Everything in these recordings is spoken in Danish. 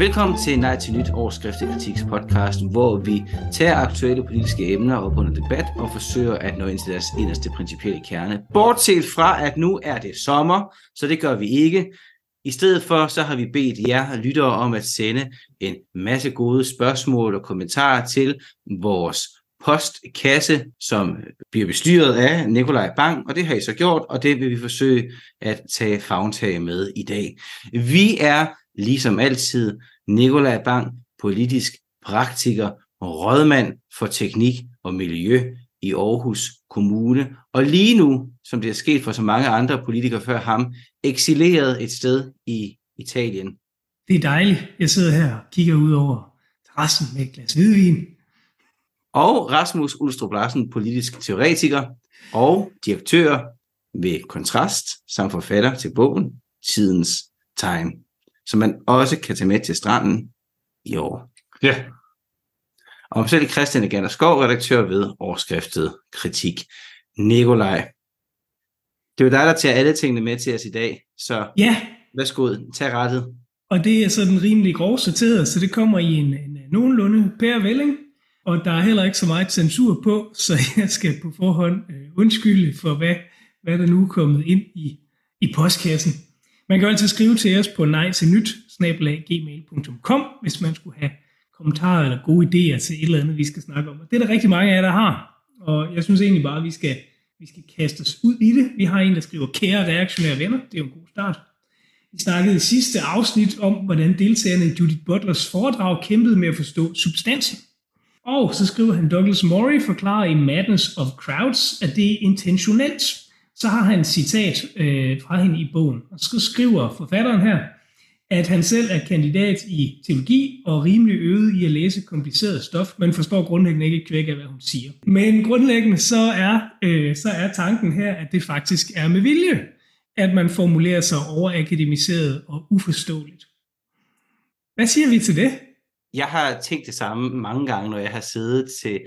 Velkommen til Nej til Nyt Årskrift Kritiks podcast, hvor vi tager aktuelle politiske emner op under debat og forsøger at nå ind til deres inderste principielle kerne. Bortset fra, at nu er det sommer, så det gør vi ikke. I stedet for, så har vi bedt jer lyttere om at sende en masse gode spørgsmål og kommentarer til vores postkasse, som bliver bestyret af Nikolaj Bang, og det har I så gjort, og det vil vi forsøge at tage fagntag med i dag. Vi er ligesom altid Nikolaj Bang, politisk praktiker og rådmand for teknik og miljø i Aarhus Kommune, og lige nu, som det er sket for så mange andre politikere før ham, eksileret et sted i Italien. Det er dejligt. Jeg sidder her og kigger ud over terrassen med et glas hvidvin. Og Rasmus Ulstrup Larsen, politisk teoretiker og direktør ved Kontrast, samt forfatter til bogen Tidens Tegn som man også kan tage med til stranden i år. Ja. Og selv Christian Agander Skov, redaktør ved overskriftet Kritik. Nikolaj, det er jo dig, der tager alle tingene med til os i dag, så ja. værsgo, tag rettet. Og det er sådan rimelig grov sorteret, så det kommer i en, en nogenlunde pærevælling, og der er heller ikke så meget censur på, så jeg skal på forhånd øh, undskylde for, hvad, hvad der nu er kommet ind i, i postkassen. Man kan altid skrive til os på nej til nyt, gmail.com, hvis man skulle have kommentarer eller gode idéer til et eller andet, vi skal snakke om. Og det er der rigtig mange af jer, der har. Og jeg synes egentlig bare, at vi skal, vi skal kaste os ud i det. Vi har en, der skriver, kære reaktionære venner. Det er jo en god start. Vi snakkede i sidste afsnit om, hvordan deltagerne i Judith Butlers foredrag kæmpede med at forstå substansen. Og så skriver han, Douglas Murray forklarer i Madness of Crowds, at det er intentionelt så har han et citat øh, fra hende i bogen, og så skriver forfatteren her, at han selv er kandidat i teologi og rimelig øvet i at læse kompliceret stof, men forstår grundlæggende ikke kvæk af, hvad hun siger. Men grundlæggende så er, øh, så er tanken her, at det faktisk er med vilje, at man formulerer sig overakademiseret og uforståeligt. Hvad siger vi til det? Jeg har tænkt det samme mange gange, når jeg har siddet til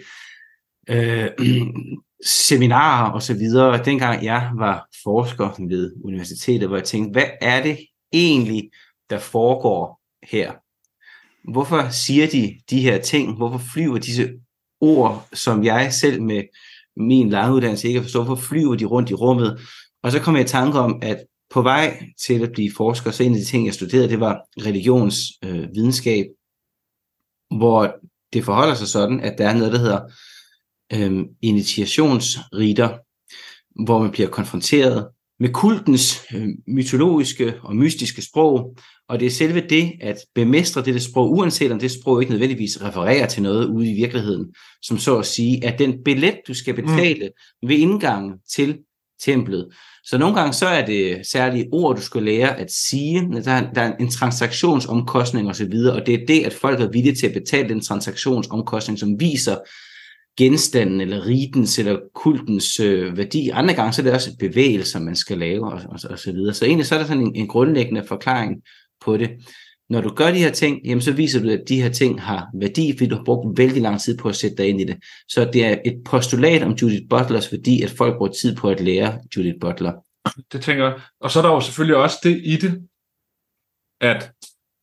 øh, seminarer og så videre, dengang jeg var forsker ved universitetet, hvor jeg tænkte, hvad er det egentlig, der foregår her? Hvorfor siger de de her ting? Hvorfor flyver disse ord, som jeg selv med min lange uddannelse ikke forstår, hvorfor flyver de rundt i rummet? Og så kom jeg i tanke om, at på vej til at blive forsker, så en af de ting, jeg studerede, det var religionsvidenskab, øh, hvor det forholder sig sådan, at der er noget, der hedder øh, initiationsriter, hvor man bliver konfronteret med kultens øh, mytologiske og mystiske sprog, og det er selve det at bemestre dette sprog, uanset om det sprog ikke nødvendigvis refererer til noget ude i virkeligheden, som så at sige, at den billet, du skal betale mm. ved indgangen til templet. Så nogle gange så er det særlige ord, du skal lære at sige. Der er, der er en transaktionsomkostning osv., og det er det, at folk er villige til at betale den transaktionsomkostning, som viser, genstanden eller ridens eller kultens øh, værdi. Andre gange så er det også bevægelser, man skal lave og, og, og så videre. Så egentlig så er der sådan en, en grundlæggende forklaring på det. Når du gør de her ting, jamen så viser du, at de her ting har værdi, fordi du har brugt vældig lang tid på at sætte dig ind i det. Så det er et postulat om Judith Butlers værdi, at folk bruger tid på at lære Judith Butler. Det tænker jeg. Og så er der jo selvfølgelig også det i det, at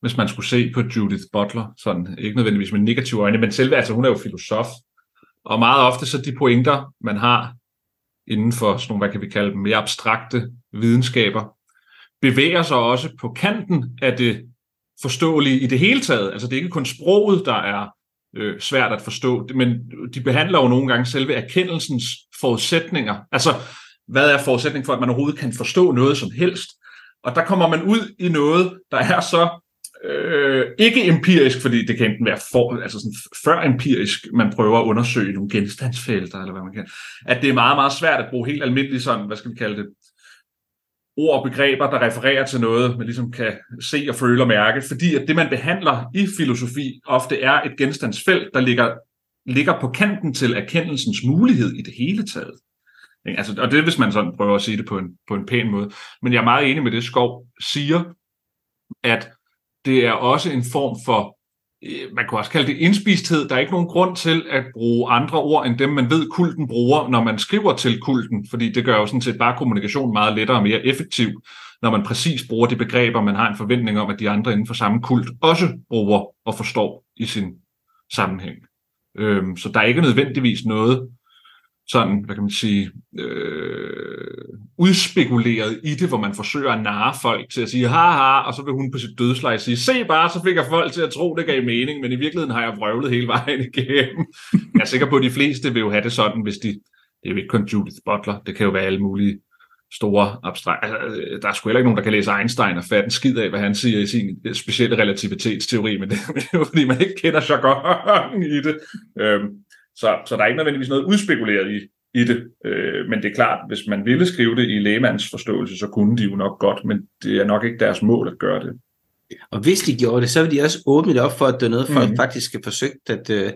hvis man skulle se på Judith Butler, sådan ikke nødvendigvis med negative øjne, men selve, altså hun er jo filosof, og meget ofte så de pointer, man har inden for sådan nogle, hvad kan vi kalde dem, mere abstrakte videnskaber, bevæger sig også på kanten af det forståelige i det hele taget. Altså det er ikke kun sproget, der er øh, svært at forstå, men de behandler jo nogle gange selve erkendelsens forudsætninger. Altså, hvad er forudsætning for, at man overhovedet kan forstå noget som helst? Og der kommer man ud i noget, der er så Øh, ikke empirisk, fordi det kan enten være for, altså sådan før empirisk, man prøver at undersøge nogle genstandsfelter, eller hvad man kan. At det er meget, meget svært at bruge helt almindeligt sådan, hvad skal vi kalde det, ord og begreber, der refererer til noget, man ligesom kan se og føle og mærke, fordi at det, man behandler i filosofi, ofte er et genstandsfelt, der ligger, ligger på kanten til erkendelsens mulighed i det hele taget. Altså, og det hvis man sådan prøver at sige det på en, på en pæn måde. Men jeg er meget enig med det, Skov siger, at det er også en form for Øh, man kunne også kalde det indspisthed. Der er ikke nogen grund til at bruge andre ord, end dem man ved, kulten bruger, når man skriver til kulten, fordi det gør jo sådan set bare kommunikation meget lettere og mere effektiv, når man præcis bruger de begreber, man har en forventning om, at de andre inden for samme kult også bruger og forstår i sin sammenhæng. Øhm, så der er ikke nødvendigvis noget sådan, hvad kan man sige, øh, udspekuleret i det, hvor man forsøger at narre folk til at sige, haha, og så vil hun på sit dødsleje sige, se bare, så fik jeg folk til at tro, det gav mening, men i virkeligheden har jeg vrøvlet hele vejen igennem. Jeg er sikker på, at de fleste vil jo have det sådan, hvis de, det er jo ikke kun Judith Butler, det kan jo være alle mulige store abstrakt. Altså, øh, der er sgu heller ikke nogen, der kan læse Einstein og fatte en skid af, hvad han siger i sin øh, specielle relativitetsteori, men det, er jo fordi, man ikke kender jargonen i det. Øhm, så, så der er ikke nødvendigvis noget udspekuleret i, i det. Øh, men det er klart, hvis man ville skrive det i lægemands forståelse, så kunne de jo nok godt, men det er nok ikke deres mål at gøre det. Og hvis de gjorde det, så vil de også åbne det op for, at det er noget, folk mm. faktisk skal forsøgt at øh,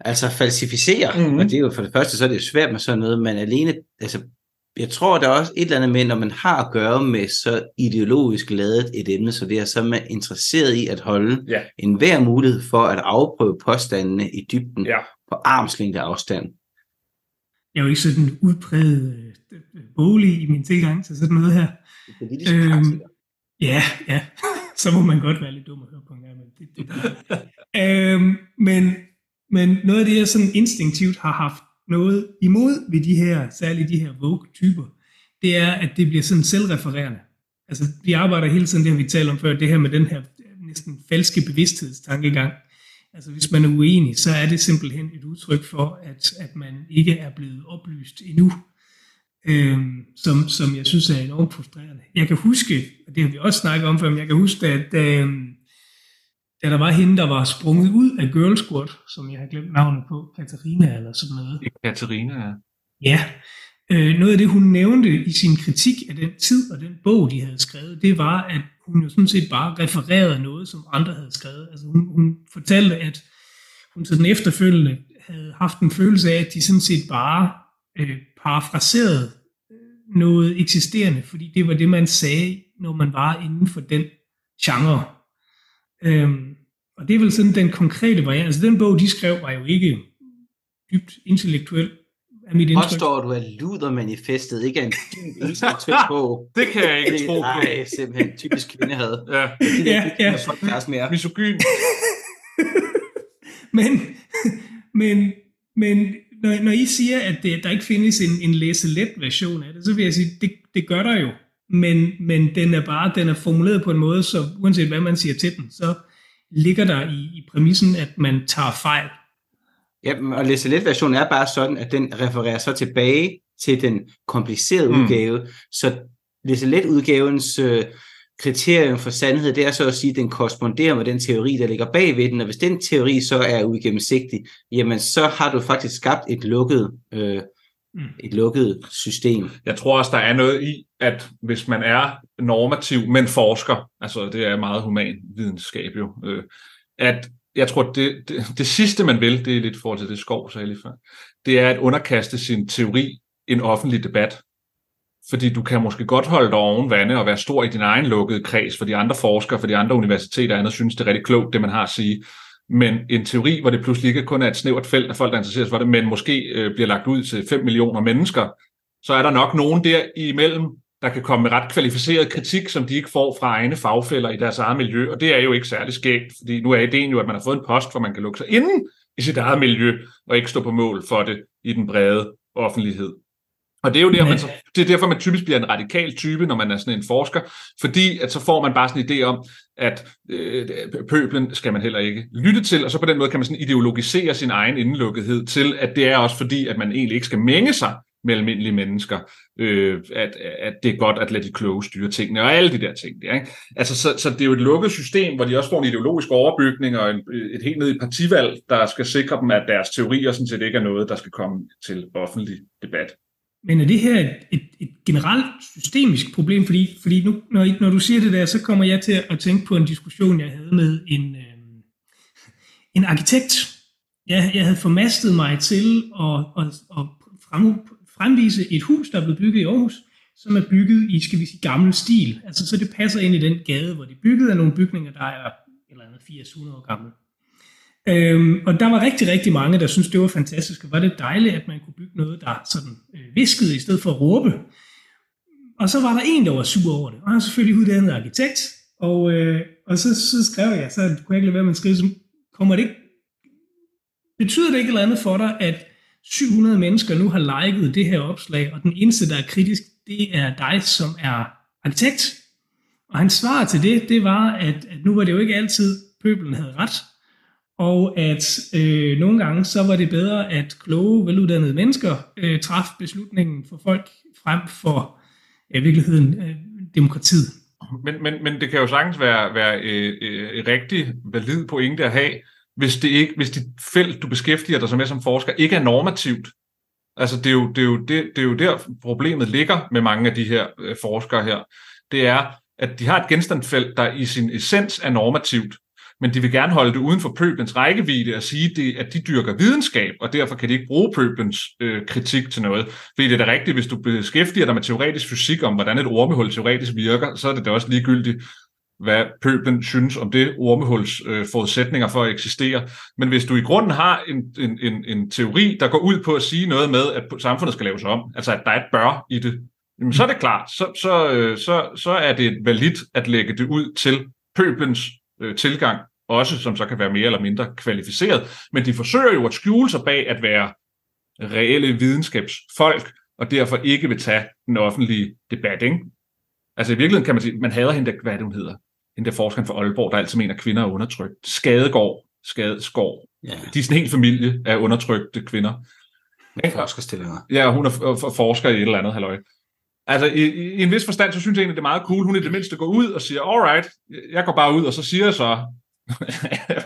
altså falsificere. Mm. Og det er jo for det første, så er det jo svært med sådan noget, men alene, altså jeg tror, der er også et eller andet med, når man har at gøre med så ideologisk lavet et emne, så det er så man interesseret i at holde ja. en hver mulighed for at afprøve påstandene i dybden ja. på armslængde afstand. Jeg er jo ikke sådan udpræget øh, bolig i min tilgang til sådan noget her. Øhm, Ja, ja. så må man godt være lidt dum at høre på en gang. Men, det, det øhm, men, men noget af det, jeg sådan instinktivt har haft noget imod ved de her, særligt de her Vogue-typer, det er, at det bliver sådan selvrefererende. Altså, vi arbejder hele tiden, det har vi talt om før, det her med den her næsten falske bevidsthedstankegang. Altså, hvis man er uenig, så er det simpelthen et udtryk for, at, at man ikke er blevet oplyst endnu, øhm, som, som jeg synes er enormt frustrerende. Jeg kan huske, og det har vi også snakket om før, men jeg kan huske, at øhm, da der var hende, der var sprunget ud af Girl Squad, som jeg har glemt navnet på, Katarina eller sådan noget. Katarina, ja. Ja. Øh, noget af det, hun nævnte i sin kritik af den tid og den bog, de havde skrevet, det var, at hun jo sådan set bare refererede noget, som andre havde skrevet. Altså hun, hun fortalte, at hun sådan efterfølgende havde haft en følelse af, at de sådan set bare øh, parafraserede øh, noget eksisterende, fordi det var det, man sagde, når man var inden for den genre. Øhm, og det er vel sådan den konkrete variant. Altså den bog, de skrev, var jo ikke dybt intellektuel, er mit indtryk. Påstår du, at Luther-manifestet ikke er en dyb intellektuel bog? det kan jeg ikke tro på. Nej, simpelthen typisk kvindehad. Ja, det ja, ja. mere. Misogyn. men, men, men når, når I siger, at det, der ikke findes en, en læse-let version af det, så vil jeg sige, det, det gør der jo men, men den er bare den er formuleret på en måde, så uanset hvad man siger til den, så ligger der i, i præmissen, at man tager fejl. Ja, og læse versionen er bare sådan, at den refererer så tilbage til den komplicerede mm. udgave, så læse let udgavens øh, kriterium for sandhed, det er så at sige, at den korresponderer med den teori, der ligger bag ved den, og hvis den teori så er uigennemsigtig, jamen så har du faktisk skabt et lukket øh, mm. et lukket system. Jeg tror også, der er noget i, at hvis man er normativ, men forsker, altså det er meget human videnskab jo, øh, at jeg tror, det, det, det sidste, man vil, det er lidt forhold til det skov, sagde lige før, det er at underkaste sin teori en offentlig debat. Fordi du kan måske godt holde dig oven vande og være stor i din egen lukkede kreds, for de andre forskere, for de andre universiteter og andet synes, det er rigtig klogt, det man har at sige. Men en teori, hvor det pludselig ikke kun er et snævert felt af folk, der interesserer sig for det, men måske øh, bliver lagt ud til 5 millioner mennesker, så er der nok nogen der imellem, der kan komme med ret kvalificeret kritik, som de ikke får fra egne fagfælder i deres eget miljø, og det er jo ikke særlig skægt, fordi nu er ideen jo, at man har fået en post, hvor man kan lukke sig inden i sit eget miljø, og ikke stå på mål for det i den brede offentlighed. Og det er jo der, man så, det er derfor, man typisk bliver en radikal type, når man er sådan en forsker, fordi at så får man bare sådan en idé om, at øh, pøblen skal man heller ikke lytte til, og så på den måde kan man sådan ideologisere sin egen indelukkethed til, at det er også fordi, at man egentlig ikke skal mænge sig med almindelige mennesker, øh, at, at det er godt at lade de kloge styre tingene, og alle de der ting. Der, ikke? Altså, så, så det er jo et lukket system, hvor de også får en ideologisk overbygning og en, et helt ned i partivalg, der skal sikre dem, at deres teorier sådan set ikke er noget, der skal komme til offentlig debat. Men er det her et, et, et generelt systemisk problem? Fordi, fordi nu, når, når du siger det der, så kommer jeg til at tænke på en diskussion, jeg havde med en, øh, en arkitekt. Jeg, jeg havde formastet mig til at, at, at frem, fremvise et hus, der er blevet bygget i Aarhus, som er bygget i, skal vi sige, gammel stil. Altså, så det passer ind i den gade, hvor det er bygget af nogle bygninger, der er eller andet 800 år gammel. Øhm, og der var rigtig, rigtig mange, der syntes, det var fantastisk, og var det dejligt, at man kunne bygge noget, der sådan øh, viskede i stedet for at råbe. Og så var der en, der var sur over det, og han er selvfølgelig uddannet arkitekt, og, øh, og så, så skrev jeg, så kunne jeg ikke lade være med at skrive, som, kommer det ikke, betyder det ikke eller andet for dig, at 700 mennesker nu har liket det her opslag, og den eneste, der er kritisk, det er dig, som er arkitekt. Og hans svar til det, det var, at, at nu var det jo ikke altid, pøbelen havde ret, og at øh, nogle gange så var det bedre, at kloge, veluddannede mennesker øh, traf beslutningen for folk frem for i virkeligheden øh, demokratiet. Men, men, men det kan jo sagtens være, være øh, øh, rigtig valid pointe at have, hvis det ikke, hvis dit felt, du beskæftiger dig med som forsker, ikke er normativt. Altså det er jo, det er jo, det, det er jo der problemet ligger med mange af de her øh, forskere her. Det er, at de har et genstandsfelt, der i sin essens er normativt, men de vil gerne holde det uden for pøblens rækkevidde og sige, det, at de dyrker videnskab, og derfor kan de ikke bruge pøblens øh, kritik til noget. Fordi det er da rigtigt, hvis du beskæftiger dig med teoretisk fysik om, hvordan et ormehul teoretisk virker, så er det da også ligegyldigt, hvad pøblen synes om det ormehuls øh, forudsætninger for at eksistere. Men hvis du i grunden har en, en, en, en teori, der går ud på at sige noget med, at samfundet skal laves om, altså at der er et bør i det, jamen, så er det klart, så, så, øh, så, så er det validt at lægge det ud til pøblens øh, tilgang, også som så kan være mere eller mindre kvalificeret. Men de forsøger jo at skjule sig bag at være reelle videnskabsfolk, og derfor ikke vil tage den offentlige debat. Ikke? Altså i virkeligheden kan man sige, man hader hende, der, hvad det, hun hedder? Hende der forskeren fra Aalborg, der altid mener, at kvinder er undertrykt. Skadegård, Skadeskov. Ja. De er sådan en hel familie af undertrykte kvinder. Forskerstillinger. Ja, hun er forsker i et eller andet, halløj. Altså, i, i, en vis forstand, så synes jeg egentlig, det er meget cool. Hun er det mindste går ud og siger, alright, jeg går bare ud, og så siger jeg så,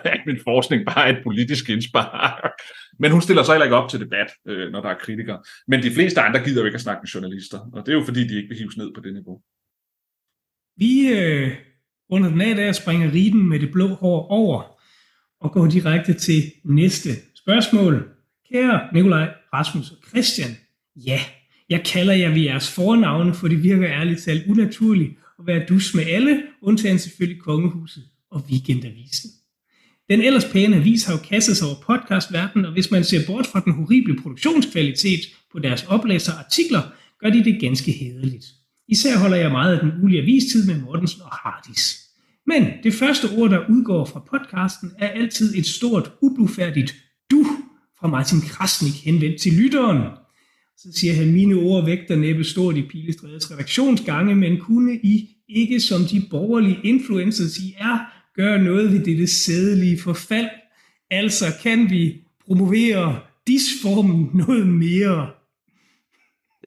at min forskning bare er et politisk indspark. Men hun stiller sig heller ikke op til debat, øh, når der er kritikere. Men de fleste andre gider jo ikke at snakke med journalister, og det er jo fordi, de ikke vil hives ned på det niveau. Vi øh, under den af dag springer riden med det blå hår over og går direkte til næste spørgsmål. Kære Nikolaj, Rasmus og Christian, ja, jeg kalder jer ved jeres fornavne, for det virker ærligt talt unaturligt at være dus med alle, undtagen selvfølgelig kongehuset og weekendavisen. Den ellers pæne avis har jo kastet sig over podcastverdenen, og hvis man ser bort fra den horrible produktionskvalitet på deres oplæser artikler, gør de det ganske hederligt. Især holder jeg meget af den ulige avistid med Mortensen og Hardis. Men det første ord, der udgår fra podcasten, er altid et stort, ublufærdigt du fra Martin Krasnik henvendt til lytteren. Så siger han, mine ord vægter næppe stort i Pilestrædets redaktionsgange, men kunne I ikke som de borgerlige influencers I er, gøre noget ved dette sædelige forfald? Altså kan vi promovere disformen noget mere?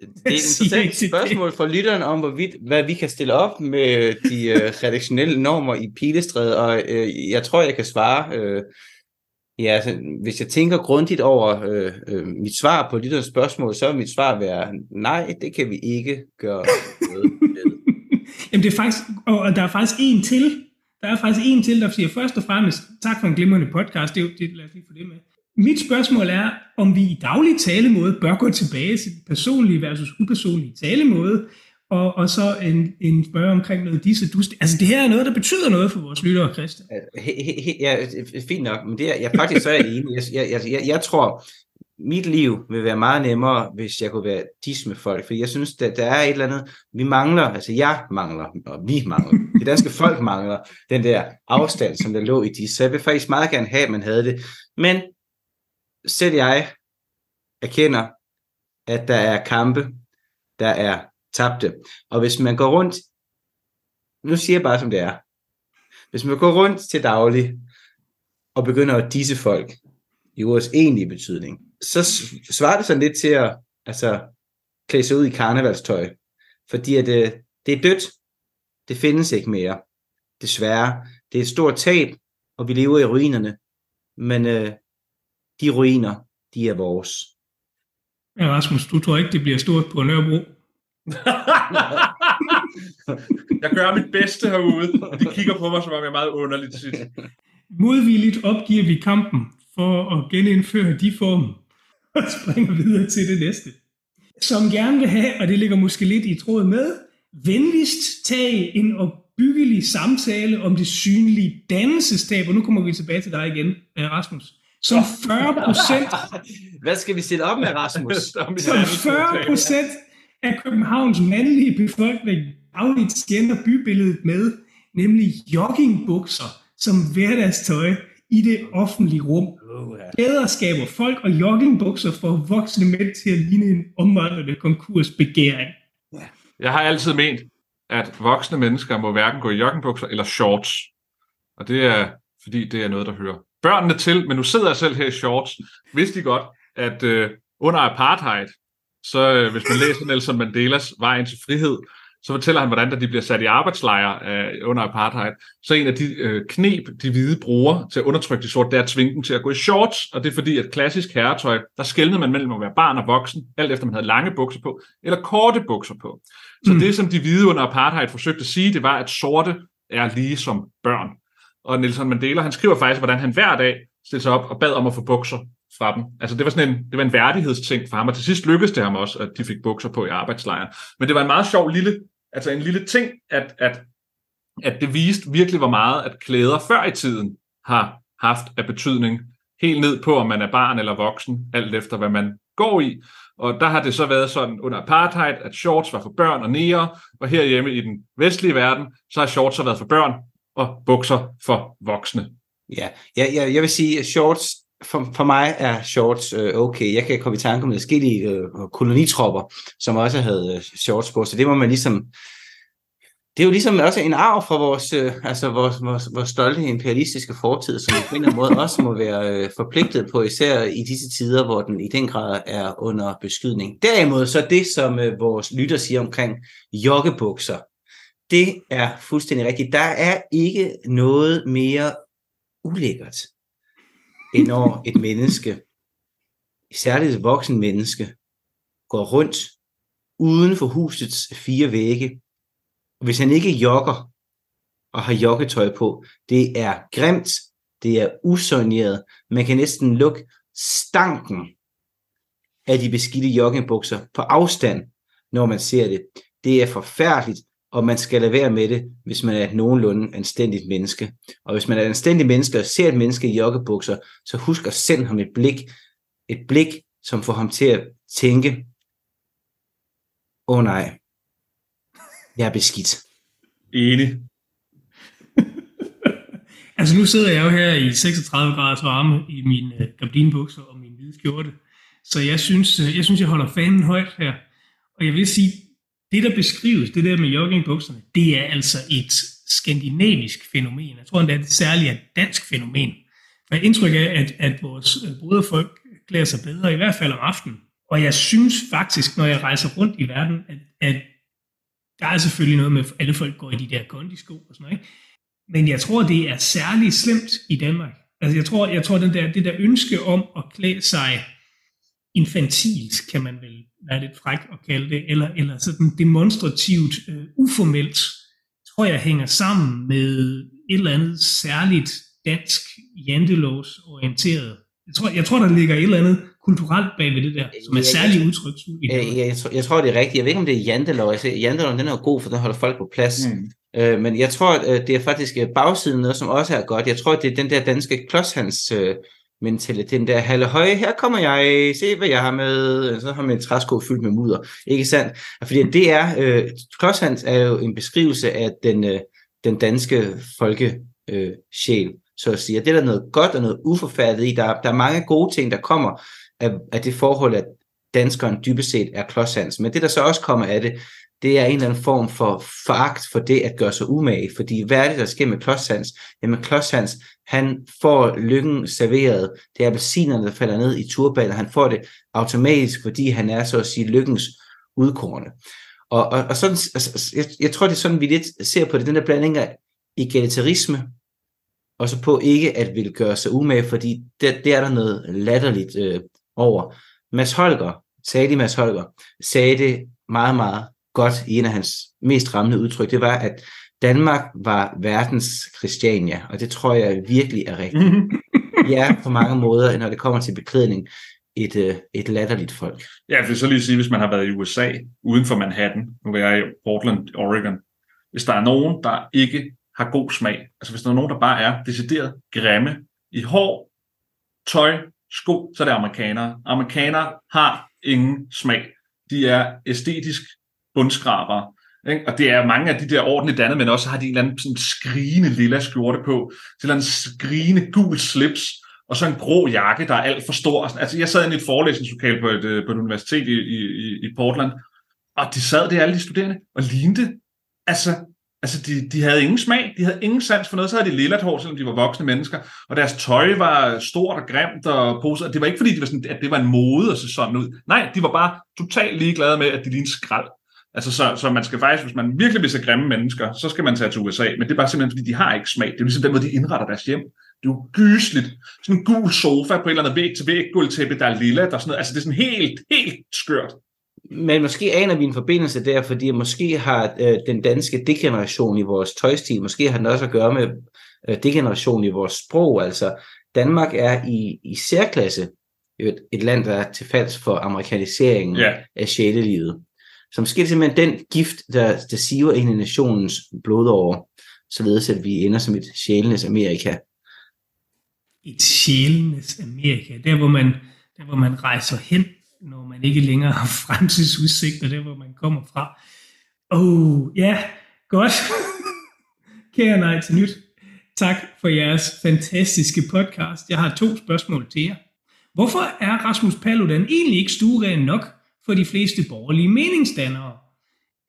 Det er et interessant spørgsmål fra lytteren om, hvorvidt, hvad vi kan stille op med de øh, redaktionelle normer i Pilestræde, og øh, jeg tror, jeg kan svare øh, Ja, altså, hvis jeg tænker grundigt over øh, øh, mit svar på dit spørgsmål, så vil mit svar være, nej, det kan vi ikke gøre noget. Jamen det er faktisk, og der er faktisk en til, der er faktisk en til, der siger først og fremmest, tak for en glimrende podcast, det, er, det lad os lige få det med. Mit spørgsmål er, om vi i daglig talemåde bør gå tilbage til personlige versus upersonlige talemåde, og, og så en, en spørg omkring noget disse du... Altså det her er noget, der betyder noget for vores lyttere, Christian. Ja, fint nok, men det er, jeg faktisk så er enig. Jeg, jeg, jeg, jeg tror, mit liv vil være meget nemmere, hvis jeg kunne være dis med folk, for jeg synes, der, der er et eller andet, vi mangler, altså jeg mangler, og vi mangler, det danske folk mangler, den der afstand, som der lå i dis, så jeg vil faktisk meget gerne have, at man havde det, men selv jeg erkender, at der er kampe, der er tabte. Og hvis man går rundt, nu siger jeg bare som det er, hvis man går rundt til daglig, og begynder at disse folk, i vores egentlige betydning, så svarer det sådan lidt til at altså, klæde sig ud i karnevalstøj. Fordi at, det, øh, det er dødt. Det findes ikke mere. Desværre. Det er et stort tab, og vi lever i ruinerne. Men øh, de ruiner, de er vores. Ja, Rasmus, du tror ikke, det bliver stort på Nørrebro? jeg gør mit bedste herude. De kigger på mig, som om jeg er meget underligt tit. Modvilligt opgiver vi kampen for at genindføre de form og springer videre til det næste. Som gerne vil have, og det ligger måske lidt i tråd med, venligst tag en opbyggelig samtale om det synlige dannelsestab, og nu kommer vi tilbage til dig igen, øh, Rasmus, som 40 procent... Hvad skal vi stille op med, Rasmus? som 40 procent af Københavns mandlige befolkning dagligt skænder bybilledet med, nemlig joggingbukser som hverdagstøj i det offentlige rum. Bedre skaber folk og joggingbukser for voksne mænd til at ligne en omvandrende konkursbegæring. Jeg har altid ment, at voksne mennesker må hverken gå i joggingbukser eller shorts. Og det er, fordi det er noget, der hører børnene til. Men nu sidder jeg selv her i shorts. Vidste I godt, at øh, under apartheid, så øh, hvis man læser Nelson Mandelas Vejen til frihed, så fortæller han, hvordan der de bliver sat i arbejdslejre øh, under apartheid. Så en af de øh, knep, de hvide bruger til at undertrykke de sorte, det er at tvinge dem til at gå i shorts, og det er fordi, at klassisk herretøj, der skældnede man mellem at være barn og voksen, alt efter man havde lange bukser på, eller korte bukser på. Så mm. det, som de hvide under apartheid forsøgte at sige, det var, at sorte er lige som børn. Og Nelson Mandela, han skriver faktisk, hvordan han hver dag stillede sig op og bad om at få bukser fra dem. Altså det var sådan en, det var en værdighedsting for ham, og til sidst lykkedes det ham også, at de fik bukser på i arbejdslejren. Men det var en meget sjov lille, altså en lille ting, at, at, at det viste virkelig, hvor meget at klæder før i tiden har haft af betydning, helt ned på, om man er barn eller voksen, alt efter hvad man går i. Og der har det så været sådan under apartheid, at shorts var for børn og nære, og herhjemme i den vestlige verden, så har shorts så været for børn og bukser for voksne. Ja, jeg, jeg, jeg vil sige, at shorts for, for mig er shorts øh, okay. Jeg kan komme i tanke om forskellige øh, kolonitropper, som også havde øh, shorts på, så det må man ligesom... Det er jo ligesom også en arv fra vores, øh, altså vores, vores, vores stolte imperialistiske fortid, som på en eller anden måde også må være øh, forpligtet på, især i disse tider, hvor den i den grad er under beskydning. Derimod så det, som øh, vores lytter siger omkring joggebukser, det er fuldstændig rigtigt. Der er ikke noget mere ulækkert end når et menneske, særligt et voksen menneske, går rundt uden for husets fire vægge. Hvis han ikke jogger og har joggetøj på, det er grimt, det er usonjeret. Man kan næsten lukke stanken af de beskidte joggingbukser på afstand, når man ser det. Det er forfærdeligt, og man skal lade være med det, hvis man er et nogenlunde anstændigt menneske. Og hvis man er et anstændigt menneske og ser et menneske i joggebukser, så husk at sende ham et blik, et blik, som får ham til at tænke, åh oh, nej, jeg er beskidt. Enig. altså nu sidder jeg jo her i 36 graders varme i mine gardinbukser og min hvide skjorte, så jeg synes, uh, jeg synes, jeg holder fanen højt her. Og jeg vil sige, det, der beskrives, det der med joggingbukserne, det er altså et skandinavisk fænomen. Jeg tror endda, det er særligt et dansk fænomen. For jeg indtryk af, at, at vores broderfolk klæder sig bedre, i hvert fald om aftenen. Og jeg synes faktisk, når jeg rejser rundt i verden, at, at der er selvfølgelig noget med, at alle folk går i de der kondisko og sådan noget. Ikke? Men jeg tror, det er særligt slemt i Danmark. Altså jeg tror, jeg tror den der, det der ønske om at klæde sig infantilt, kan man vel være lidt fræk at kalde det, eller, eller sådan demonstrativt uh, uformelt, tror jeg hænger sammen med et eller andet særligt dansk jantelovs orienteret. Jeg tror, jeg tror, der ligger et eller andet kulturelt bag ved det der, som er særligt udtryk. Ja, jeg, jeg, tror, jeg tror, det er rigtigt. Jeg ved ikke, om det er jantelov. Altså, janteloven den er jo god, for den holder folk på plads. Mm. Øh, men jeg tror, at det er faktisk bagsiden noget, som også er godt. Jeg tror, det er den der danske klodshands øh, mentaliteten der, halve høje, her kommer jeg, se hvad jeg har med, så har man en træsko fyldt med mudder, ikke sandt? Fordi det er, øh, Klodshands er jo en beskrivelse af den, øh, den danske folkesjæl, øh, sjæl, så at sige. Det er der noget godt og noget uforfærdet i. Der, der er mange gode ting, der kommer af, af det forhold, at danskeren dybest set er klodshands. Men det, der så også kommer af det, det er en eller anden form for foragt for det at gøre sig umage. Fordi hvad er det, der sker med Klodshands? Jamen Klodshands, han får lykken serveret. Det er appelsinerne, der falder ned i turbanen. Han får det automatisk, fordi han er så at sige lykkens udkårende. Og, og, og sådan, altså, altså, jeg, jeg tror, det er sådan, vi lidt ser på det, den der blanding af egalitarisme, og så på ikke at vil gøre sig umage, fordi det, det er der noget latterligt øh, over. Mads Holger, sagde de Mads Holger, sagde det meget, meget godt i en af hans mest rammende udtryk, det var, at Danmark var verdens Christiania, og det tror jeg virkelig er rigtigt. Ja, på mange måder, når det kommer til beklædning, et, øh, et latterligt folk. Ja, for så lige sige, hvis man har været i USA, uden for Manhattan, nu er jeg i Portland, Oregon, hvis der er nogen, der ikke har god smag, altså hvis der er nogen, der bare er decideret grimme i hår, tøj, sko, så er det amerikanere. Amerikanere har ingen smag. De er æstetisk bundskraber. Ikke? Og det er mange af de der ordentligt dannet, men også har de en eller anden sådan skrigende lilla skjorte på, til en skrigende gul slips, og så en grå jakke, der er alt for stor. Altså, jeg sad i et forelæsningslokale på et, øh, på et universitet i, i, i Portland, og de sad der, alle de studerende, og lignede, altså, altså de, de havde ingen smag, de havde ingen sans for noget, så havde de lilla hår, selvom de var voksne mennesker, og deres tøj var stort og grimt og poset, det var ikke fordi, de var sådan, at det var en mode at se sådan ud. Nej, de var bare totalt ligeglade med, at de lignede skrald. Altså, så, så man skal faktisk, hvis man virkelig vil se grimme mennesker, så skal man tage til USA, men det er bare simpelthen, fordi de har ikke smag. Det er ligesom den måde, de indretter deres hjem. Det er jo gysligt. Sådan en gul sofa på et eller andet væg til væg gulvtæppe, der er lilla, der er sådan noget. Altså, det er sådan helt, helt skørt. Men måske aner vi en forbindelse der, fordi måske har øh, den danske degeneration i vores tøjstil, måske har den også at gøre med øh, degeneration i vores sprog. Altså, Danmark er i, i særklasse et, et land, der er til falds for amerikaniseringen Ja. af sjælelivet som sker simpelthen den gift, der, der siver ind i nationens blodåre, således at vi ender som et sjælenes Amerika. Et sjælenes Amerika, der hvor, man, der hvor man rejser hen, når man ikke længere har fremtidsudsigter, der hvor man kommer fra. Åh, oh, ja, godt. Kære nej til nyt. Tak for jeres fantastiske podcast. Jeg har to spørgsmål til jer. Hvorfor er Rasmus Paludan egentlig ikke stueren nok for de fleste borgerlige meningsdannere?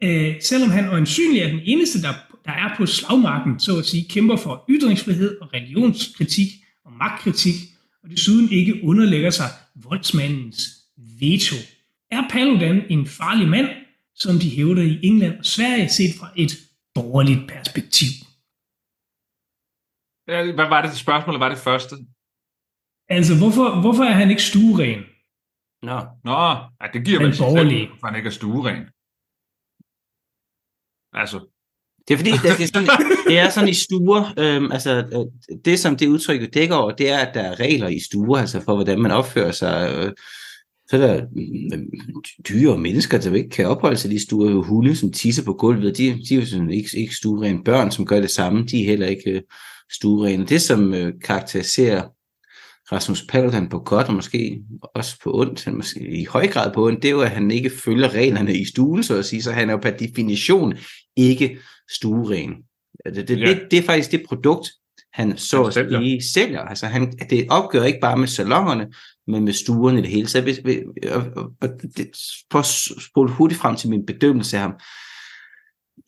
Øh, selvom han øjensynligt er den eneste, der, der er på slagmarken, så at sige, kæmper for ytringsfrihed og religionskritik og magtkritik, og desuden ikke underlægger sig voldsmandens veto. Er Paludan en farlig mand, som de hævder i England og Sverige, set fra et borgerligt perspektiv? Hvad var det spørgsmål? Var det første? Altså, hvorfor, hvorfor er han ikke stueren? Nå, Nå, ja, det giver vel sig selv, for han ikke er stueren. Altså, Det er fordi, det, det, er sådan, det er sådan i stuer, øhm, altså øh, det som det udtryk dækker over, det er, at der er regler i stuer, altså for hvordan man opfører sig. Øh, så er der øh, dyre og mennesker, der ikke kan opholde sig i de stuer, hunde, som tisser på gulvet, de, de er jo sådan ikke, ikke stuerene. Børn, som gør det samme, de er heller ikke øh, stuerene. Det, som øh, karakteriserer Rasmus Paludan på godt, og måske også på ondt, han måske i høj grad på ondt, det er jo, at han ikke følger reglerne i stuen, så at sige, så han er jo per definition ikke stueren. Det, det, Ja. det, det er faktisk det produkt, han så Han sælger. sige sælger. Altså han, det opgør ikke bare med salongerne, men med stuerne i det hele. Så hvis, og, og, og det, for at spole hurtigt frem til min bedømmelse af ham.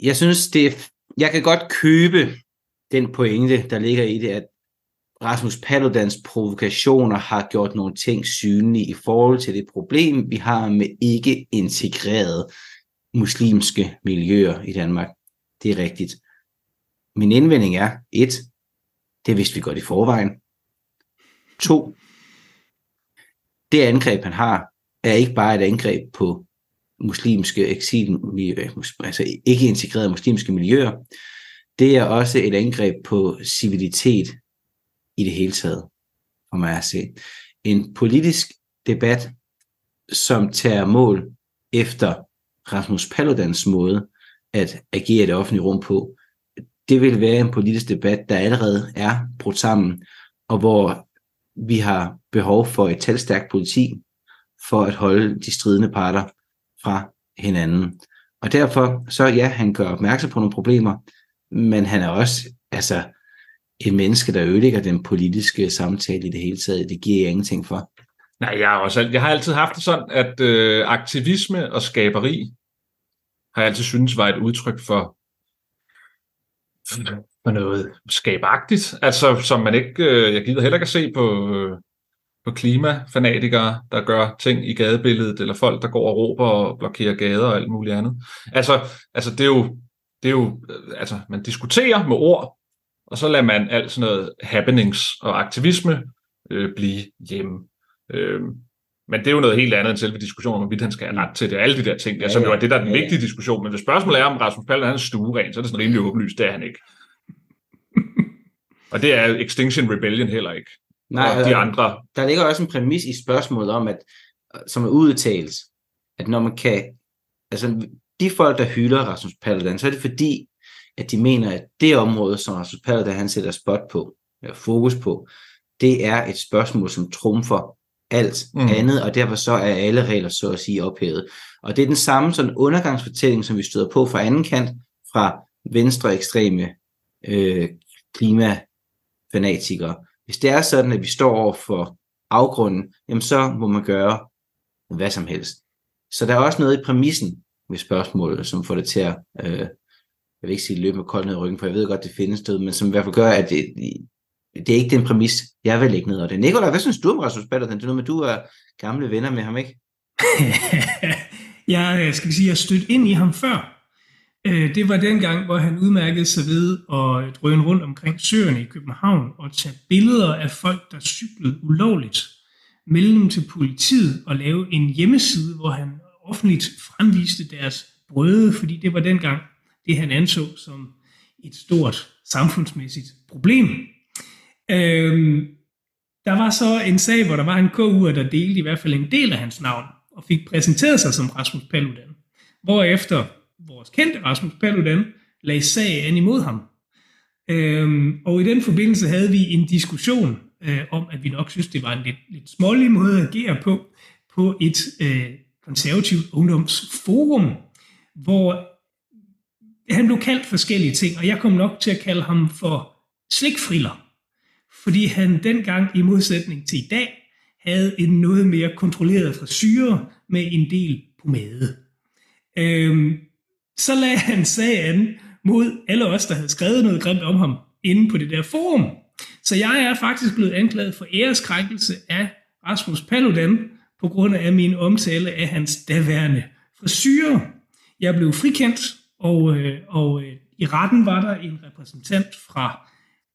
Jeg synes, det jeg kan godt købe den pointe, der ligger i det, at Rasmus Paludans provokationer har gjort nogle ting synlige i forhold til det problem, vi har med ikke integrerede muslimske miljøer i Danmark. Det er rigtigt. Min indvending er, et, det vidste vi godt i forvejen. To, det angreb, han har, er ikke bare et angreb på muslimske eksil, altså ikke integrerede muslimske miljøer. Det er også et angreb på civilitet i det hele taget, for mig at se. En politisk debat, som tager mål efter Rasmus Paludans måde at agere i det offentlige rum på, det vil være en politisk debat, der allerede er brudt sammen, og hvor vi har behov for et talstærkt politi for at holde de stridende parter fra hinanden. Og derfor, så ja, han gør opmærksom på nogle problemer, men han er også altså, et menneske, der ødelægger den politiske samtale i det hele taget. Det giver jeg ingenting for. nej, jeg har, også, jeg har altid haft det sådan, at øh, aktivisme og skaberi har jeg altid synes var et udtryk for, for noget skabagtigt. Altså, som man ikke, øh, jeg gider heller ikke at se på, øh, på klimafanatikere, der gør ting i gadebilledet, eller folk, der går og råber og blokerer gader og alt muligt andet. Altså, altså det er jo, det er jo øh, altså, man diskuterer med ord, og så lader man alt sådan noget happenings og aktivisme øh, blive hjemme. Øh, men det er jo noget helt andet end selve diskussionen om, hvorvidt han skal have ret til det. Alle de der ting, der, Ja, som jo er det, der er den Ja, vigtige diskussion. Men hvis spørgsmålet er, om Rasmus Paludan han er stueren, så er det sådan rimelig åbenlyst, det er han ikke. og det er Extinction Rebellion heller ikke. Nej, og de og- andre. der ligger også en præmis i spørgsmålet om, at som er udtalt, at når man kan, altså de folk, der hylder Rasmus Paludan, så er det fordi, at de mener, at det område, som Rasmus Paludan han sætter spot på, eller fokus på, det er et spørgsmål, som trumfer alt mm. andet, og derfor så er alle regler så at sige ophævet. Og det er den samme sådan undergangsfortælling, som vi støder på fra anden kant, fra venstre ekstreme øh, klimafanatikere. Hvis det er sådan, at vi står over for afgrunden, jamen så må man gøre hvad som helst. Så der er også noget i præmissen ved spørgsmålet, som får det til at, øh, jeg vil ikke sige løbe med kold ned i ryggen, for jeg ved godt, det findes sted, men som i hvert fald gør, at det, det er ikke den præmis, jeg vil lægge ned over det. Nikolaj, hvad synes du om Rasmus Paludan? Det er noget med, du er gamle venner med ham, ikke? jeg øh, skal sige, jeg stødt ind i ham før. Øh, det var den gang, hvor han udmærkede sig ved at drøne rundt omkring søerne i København og tage billeder af folk, der cyklede ulovligt, melde dem til politiet og lave en hjemmeside, hvor han offentligt fremviste deres brøde, fordi det var dengang det, han anså som et stort samfundsmæssigt problem. Øhm, der var så en sag, hvor der var en KU, der delte i hvert fald en del af hans navn, og fik præsenteret sig som Rasmus Paludan. Hvorefter vores kendte Rasmus Paludan lagde sag an imod ham. Øhm, og i den forbindelse havde vi en diskussion øh, om, at vi nok synes, det var en lidt, lidt smålig måde at agere på, på et øh, konservativt ungdomsforum, hvor han blev kaldt forskellige ting, og jeg kom nok til at kalde ham for slikfriller fordi han dengang i modsætning til i dag havde en noget mere kontrolleret frisyre med en del pomade. Øhm, så lagde han sagen mod alle os, der havde skrevet noget grimt om ham inde på det der forum. Så jeg er faktisk blevet anklaget for æreskrænkelse af Rasmus Paludan på grund af min omtale af hans daværende frisyre. Jeg blev frikendt, og, øh, og øh, i retten var der en repræsentant fra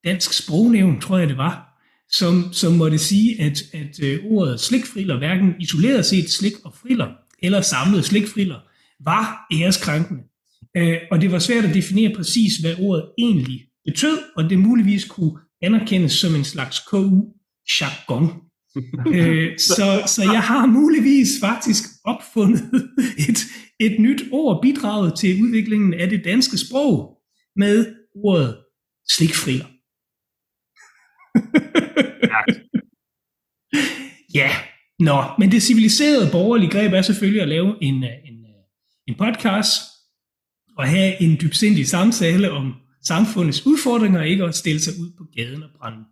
Dansk Sprognævn, tror jeg det var, som, som måtte sige, at, at øh, ordet slikfriller, hverken isoleret set slik og friller, eller samlet slikfriller, var æreskrænkende. Øh, og det var svært at definere præcis, hvad ordet egentlig betød, og det muligvis kunne anerkendes som en slags KU-jargon. øh, så, så jeg har muligvis faktisk opfundet et, et nyt ord bidraget til udviklingen af det danske sprog med ordet slikfriller. ja, nå, men det civiliserede borgerlige greb er selvfølgelig at lave en, øh, en, øh, en podcast og have en dybsindig samtale om samfundets udfordringer, ikke at stille sig ud på gaden og brænde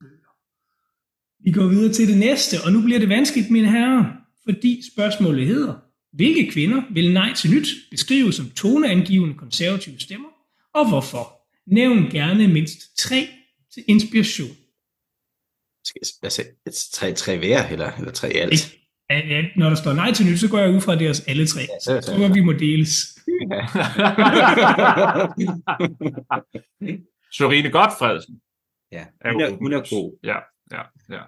bøger. Vi går videre til det næste, og nu bliver det vanskeligt, mine herrer, fordi spørgsmålet hedder, hvilke kvinder vil nej til nyt beskrive som toneangivende konservative stemmer, og hvorfor? Nævn gerne mindst tre til inspiration altså, tre, tre hver, eller, eller tre alt? Ja, når der står nej til nyt, så går jeg ud fra, at det er os alle tre. Ja, så, så, vi må deles. Ja. Sorine Godfredsen. Ja, hun er, hun er god. Ja, ja, ja.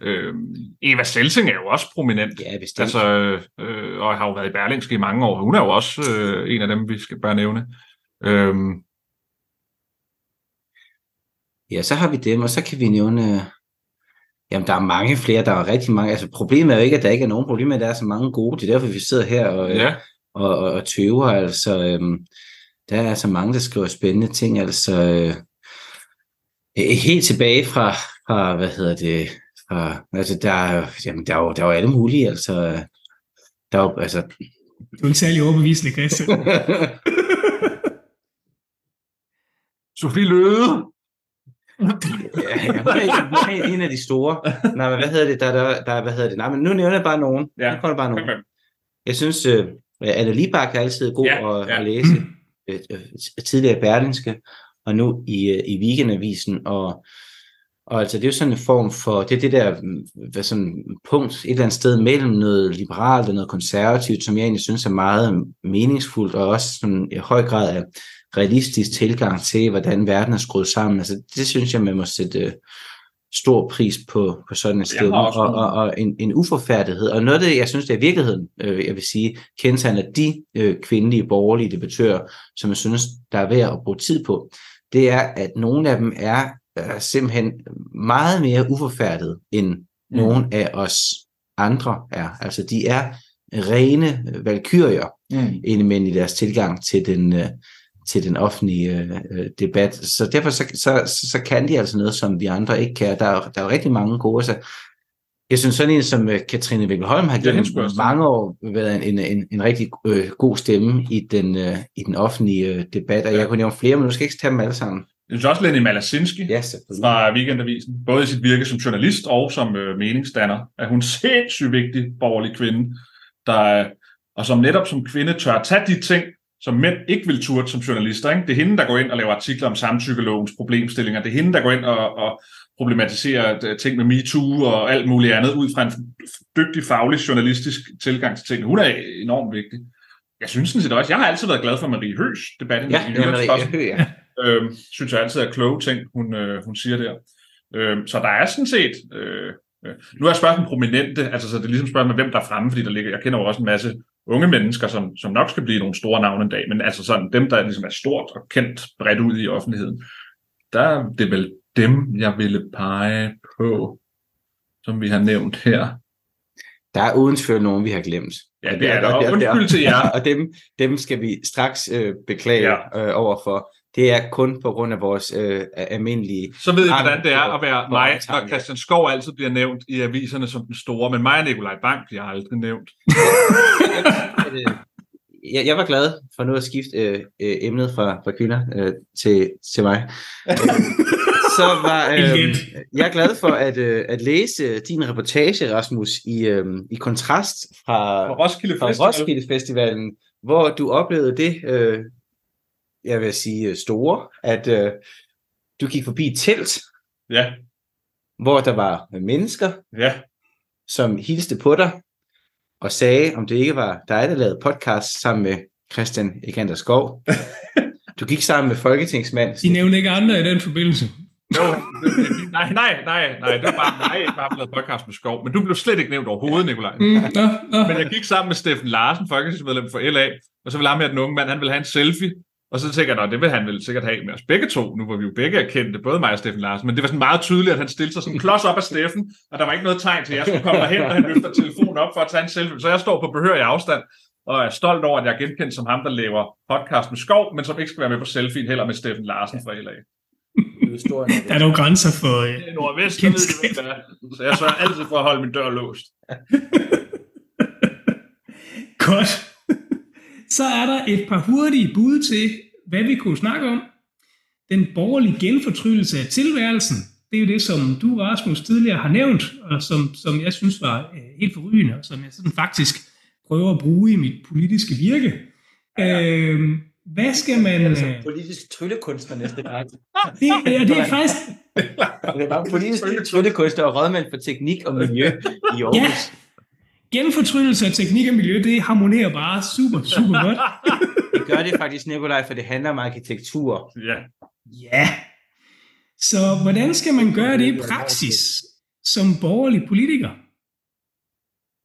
Øhm, Eva Selsing er jo også prominent. Ja, bestemt. Altså, øh, og har jo været i Berlingske i mange år. Hun er jo også øh, en af dem, vi skal bare nævne. Øhm, Ja, så har vi dem, og så kan vi nævne, jamen der er mange flere, der er rigtig mange, altså problemet er jo ikke, at der ikke er nogen problemer, at der er så mange gode, det er derfor, vi sidder her og, ja. og, og, og tøver, altså øhm, der er så mange, der skriver spændende ting, altså øh, helt tilbage fra, fra, hvad hedder det, fra, altså der, jamen, der, er jo, der er jo alle mulige, altså der er jo, altså du er en særlig overbevisende, Christian. Sofie Løde ja, jeg er en af de store. Nej, men hvad hedder det? Der, der, der, hvad hedder det? Nej, men nu nævner jeg bare nogen. Ja. Nu kommer bare nogen. Jeg synes, uh, Anna Libak er altid god ja, at, ja. at læse. Uh, tidligere Berlinske, og nu i, uh, i Weekendavisen, og og altså, det er jo sådan en form for, det er det der hvad sådan, punkt et eller andet sted mellem noget liberalt og noget konservativt, som jeg egentlig synes er meget meningsfuldt, og også sådan i høj grad af realistisk tilgang til, hvordan verden er skruet sammen. Altså, det synes jeg, man må sætte øh, stor pris på, på sådan et sted, og, og, og en, en uforfærdighed. Og noget af det, jeg synes, det er virkeligheden, øh, jeg vil sige, kendetegner de øh, kvindelige borgerlige debattører, som jeg synes, der er værd at bruge tid på, det er, at nogle af dem er øh, simpelthen meget mere uforfærdet, end mm. nogen af os andre er. Altså, de er rene valkyrier, mm. indimellem i deres tilgang til den, øh, til den offentlige øh, debat. Så derfor så, så, så kan de altså noget, som vi andre ikke kan. Der er, der er jo rigtig mange gode. Så jeg synes sådan en som Katrine Vikkelholm har gennem mange år været en, en, en rigtig øh, god stemme i den, øh, i den offentlige øh, debat, og ja. jeg kunne nævne flere, men nu skal jeg ikke tage dem alle sammen. Jeg synes også Lenny Malasinski ja, fra Weekendavisen, både i sit virke som journalist og som øh, meningsdanner, er hun sindssygt vigtig borgerlig kvinde, der, og som netop som kvinde tør tage de ting, som mænd ikke vil turde som journalister. Ikke? Det er hende, der går ind og laver artikler om samtykkelovens problemstillinger. Det er hende, der går ind og, og problematisere øh, ting med MeToo og alt muligt andet, ud fra en dygtig, faglig, journalistisk tilgang til tingene. Hun er enormt vigtig. Jeg synes sådan set også, jeg har altid været glad for Marie Høs debatten. Ja, Marie Hø, ja. Øhm, synes jeg altid er kloge ting, hun, øh, hun siger der. Øhm, så der er sådan set... Øh, øh, nu er spørgsmålet prominente, altså så det er ligesom spørgsmålet, hvem der er fremme, fordi der ligger, jeg kender jo også en masse unge mennesker, som, som nok skal blive nogle store navne en dag, men altså sådan dem, der ligesom er stort og kendt bredt ud i offentligheden, der er det vel dem, jeg ville pege på, som vi har nævnt her. Der er uden tvivl nogen, vi har glemt. Ja, det er der. Og undskyld til jer. Og dem, dem skal vi straks øh, beklage ja. øh, overfor. Det er kun på grund af vores øh, almindelige... Så ved I, hvordan det er at være mig, når Christian Skov altid bliver nævnt i aviserne som den store, men mig og Nikolaj Bank bliver aldrig nævnt. jeg, jeg var glad for nu at skifte øh, øh, emnet fra, fra kvinder øh, til, til mig. så var øh, jeg er glad for at, øh, at læse din reportage, Rasmus, i, øh, i kontrast fra, fra Roskilde, fra Festival. Roskilde Festivalen, hvor du oplevede det, øh, jeg vil sige store, at øh, du gik forbi et telt, ja. hvor der var mennesker, ja. som hilste på dig, og sagde, om det ikke var dig, der lavede podcast sammen med Christian Ekander Skov. Du gik sammen med folketingsmand. De nævnte ikke andre i den forbindelse. Jo, nej, nej, nej, nej, det var bare mig, jeg bare lavet podcast med Skov, men du blev slet ikke nævnt overhovedet, Nikolaj. Mm, no, no. Men jeg gik sammen med Steffen Larsen, folketingsmedlem for LA, og så ville ham her den unge mand, han ville have en selfie, og så tænker jeg, det vil han vel sikkert have med os begge to, nu hvor vi jo begge er kendte, både mig og Steffen Larsen, men det var sådan meget tydeligt, at han stillede sig sådan klods op af Steffen, og der var ikke noget tegn til, at jeg skulle komme derhen, og han løfter telefonen op for at tage en selfie. Så jeg står på behørig afstand, og er stolt over, at jeg er genkendt som ham, der laver podcast med skov, men som ikke skal være med på selfien heller med Steffen Larsen fra LA. Der er nogle grænser for uh, Nordvest, ved det, Så jeg sørger altid for at holde min dør låst. Godt. Så er der et par hurtige bud til, hvad vi kunne snakke om. Den borgerlige genfortryllelse af tilværelsen. Det er jo det, som du, Rasmus, tidligere har nævnt, og som, som jeg synes var uh, helt forrygende, og som jeg sådan faktisk prøver at bruge i mit politiske virke. Ja. Øh, hvad skal man... Det er altså politisk tryllekunstner næste gang. det, ja, det er faktisk... det er bare politisk tryllekunstner og rådmand for teknik og miljø i Aarhus. Ja. Genfortryllelse af teknik og miljø, det harmonerer bare super, super godt. det gør det faktisk, Nikolaj, for det handler om arkitektur. Ja. Ja. Så hvordan skal man gøre det i praksis som borgerlig politiker?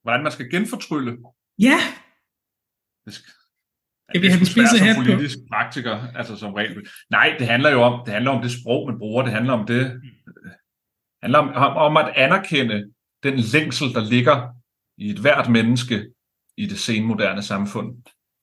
Hvordan man skal genfortrylle? Ja. Det skal, jeg vil have den spidse hat på. politisk praktiker, altså som regel. Nej, det handler jo om, det handler om det sprog, man bruger. Det handler om det, det handler om, om at anerkende den længsel, der ligger i et hvert menneske i det senmoderne samfund.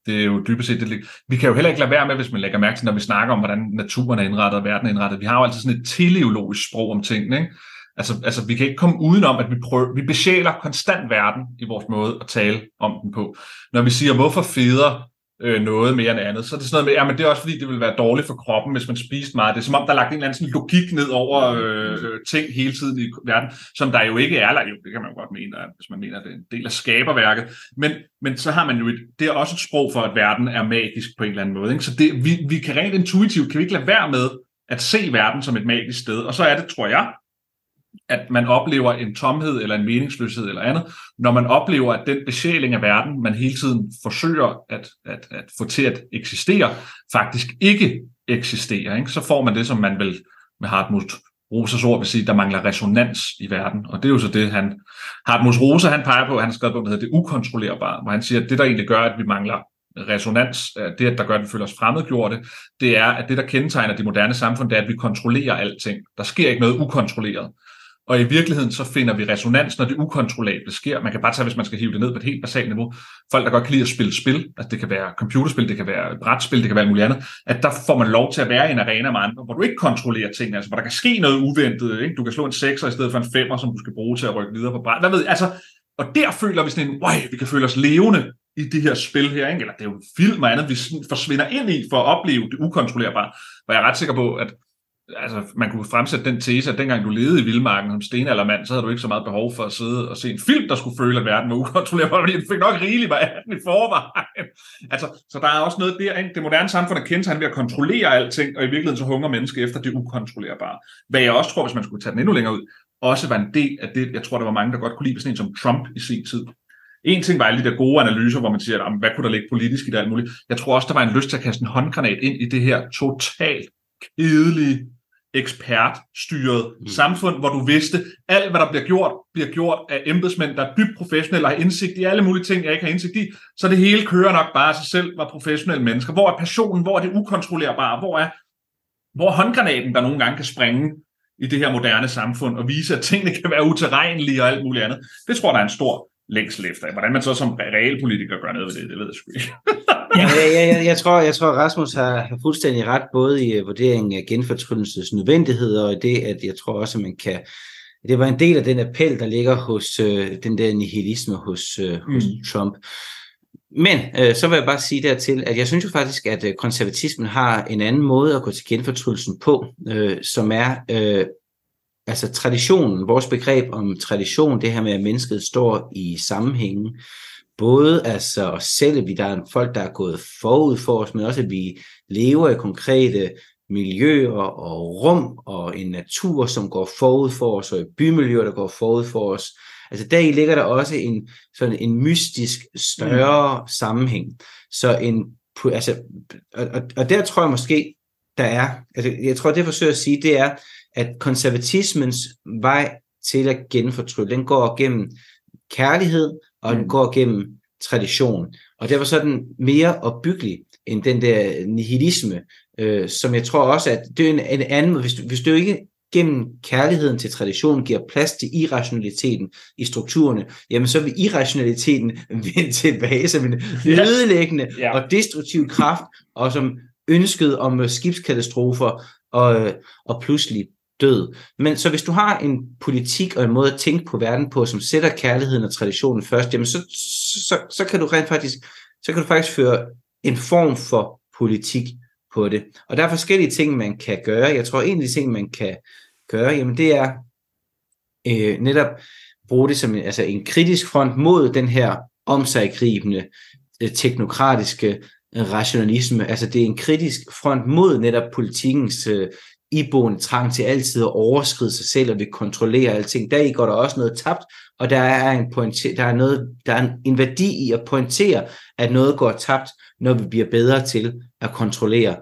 Det er jo dybest set det. Vi kan jo heller ikke lade være med, hvis man lægger mærke til, når vi snakker om, hvordan naturen er indrettet og verden er indrettet. Vi har jo altid sådan et teleologisk sprog om tingene. Ikke? Altså, altså, vi kan ikke komme udenom, at vi, prøver, vi besjæler konstant verden i vores måde at tale om den på. Når vi siger, hvorfor feder øh, noget mere end andet. Så er det sådan noget med, ja, men det er også fordi, det vil være dårligt for kroppen, hvis man spiste meget. Det er som om, der er lagt en eller anden sådan logik ned over øh, ting hele tiden i verden, som der jo ikke er. Eller jo, det kan man jo godt mene, hvis man mener, at det er en del af skaberværket. Men, men så har man jo et, det er også et sprog for, at verden er magisk på en eller anden måde. Ikke? Så det, vi, vi kan rent intuitivt, kan vi ikke lade være med at se verden som et magisk sted. Og så er det, tror jeg, at man oplever en tomhed eller en meningsløshed eller andet, når man oplever, at den besjæling af verden, man hele tiden forsøger at, at, at få til at eksistere, faktisk ikke eksisterer. Ikke? Så får man det, som man vil med Hartmut Rosas ord vil sige, der mangler resonans i verden. Og det er jo så det, han, Hartmut Rosa, han peger på, han har skrevet på, der hedder det ukontrollerbare, hvor han siger, at det, der egentlig gør, at vi mangler resonans, øh, det, at der gør, at vi føler os fremmedgjorte, det er, at det, der kendetegner det moderne samfund, det er, at vi kontrollerer alting. Der sker ikke noget ukontrolleret og i virkeligheden så finder vi resonans, når det ukontrollable sker. Man kan bare tage, hvis man skal hive det ned på et helt basalt niveau. Folk, der godt kan lide at spille spil, altså det kan være computerspil, det kan være brætspil, det kan være alt muligt andet, at der får man lov til at være i en arena med andre, hvor du ikke kontrollerer ting, altså hvor der kan ske noget uventet. Ikke? Du kan slå en 6'er i stedet for en 5'er, som du skal bruge til at rykke videre på bræt. Hvad ved? Altså, og der føler vi sådan en, wow, vi kan føle os levende i det her spil her, ikke? eller det er jo en film og andet, vi forsvinder ind i for at opleve det ukontrollerbare. Og jeg er ret sikker på, at altså, man kunne fremsætte den tese, at dengang du levede i Vildmarken som stenaldermand, så havde du ikke så meget behov for at sidde og se en film, der skulle føle, at verden var ukontrollerbar, fordi du fik nok rigeligt af den i forvejen. Altså, så der er også noget der, ikke? det moderne samfund er kendt ved at kontrollere alting, og i virkeligheden så hunger mennesker efter det ukontrollerbare. Hvad jeg også tror, hvis man skulle tage den endnu længere ud, også var en del af det, jeg tror, der var mange, der godt kunne lide sådan en som Trump i sin tid. En ting var alle de der gode analyser, hvor man siger, at, hvad kunne der ligge politisk i det alt muligt. Jeg tror også, der var en lyst til at kaste en håndgranat ind i det her totalt kedelige ekspertstyret mm. samfund, hvor du vidste, alt hvad der bliver gjort, bliver gjort af embedsmænd, der er dybt professionelle og har indsigt i alle mulige ting, jeg ikke har indsigt i, så det hele kører nok bare af sig selv, var professionelle mennesker. Hvor er passionen? Hvor er det ukontrollerbare? Hvor er, hvor er håndgranaten, der nogle gange kan springe i det her moderne samfund og vise, at tingene kan være uterrenlige og alt muligt andet? Det tror jeg, der er en stor længsel efter. Hvordan man så som realpolitiker gør noget ved det, det ved jeg sgu ikke. ja. jeg, jeg, jeg, tror, jeg tror, Rasmus har, har fuldstændig ret, både i uh, vurderingen af genfortryllelsens nødvendighed, og i det, at jeg tror også, at man kan... Det var en del af den appel, der ligger hos øh, den der nihilisme hos, øh, hos mm. Trump. Men øh, så vil jeg bare sige dertil, at jeg synes jo faktisk, at øh, konservatismen har en anden måde at gå til genfortryllelsen på, øh, som er øh, altså traditionen, vores begreb om tradition, det her med, at mennesket står i sammenhængen, både altså os selv, at vi der er folk, der er gået forud for os, men også at vi lever i konkrete miljøer og rum og en natur, som går forud for os, og i bymiljøer, der går forud for os. Altså deri ligger der også en, sådan en mystisk større mm. sammenhæng. Så en, altså, og, og der tror jeg måske, der er, altså jeg tror det jeg forsøger at sige, det er, at konservatismens vej til at genfortrylle, den går gennem kærlighed, og den mm. går gennem tradition. Og derfor så er den mere opbyggelig end den der nihilisme, øh, som jeg tror også, at det er en, en anden hvis du, hvis du ikke gennem kærligheden til traditionen giver plads til irrationaliteten i strukturerne, jamen så vil irrationaliteten vende tilbage som en ødelæggende ja. og destruktiv kraft, og som ønsket om skibskatastrofer og, og pludselig død. Men så hvis du har en politik og en måde at tænke på verden på, som sætter kærligheden og traditionen først, jamen så, så, så kan du rent faktisk, så kan du faktisk føre en form for politik på det. Og der er forskellige ting, man kan gøre. Jeg tror, en af de ting, man kan gøre, jamen det er øh, netop bruge det som en, altså en kritisk front mod den her omsaggribende, øh, teknokratiske øh, rationalisme. Altså det er en kritisk front mod netop politikens øh, iboende trang til altid at overskride sig selv og vil kontrollere alting. Der i går der også noget tabt, og der er, en pointer, der er, noget, der er en værdi i at pointere, at noget går tabt, når vi bliver bedre til at kontrollere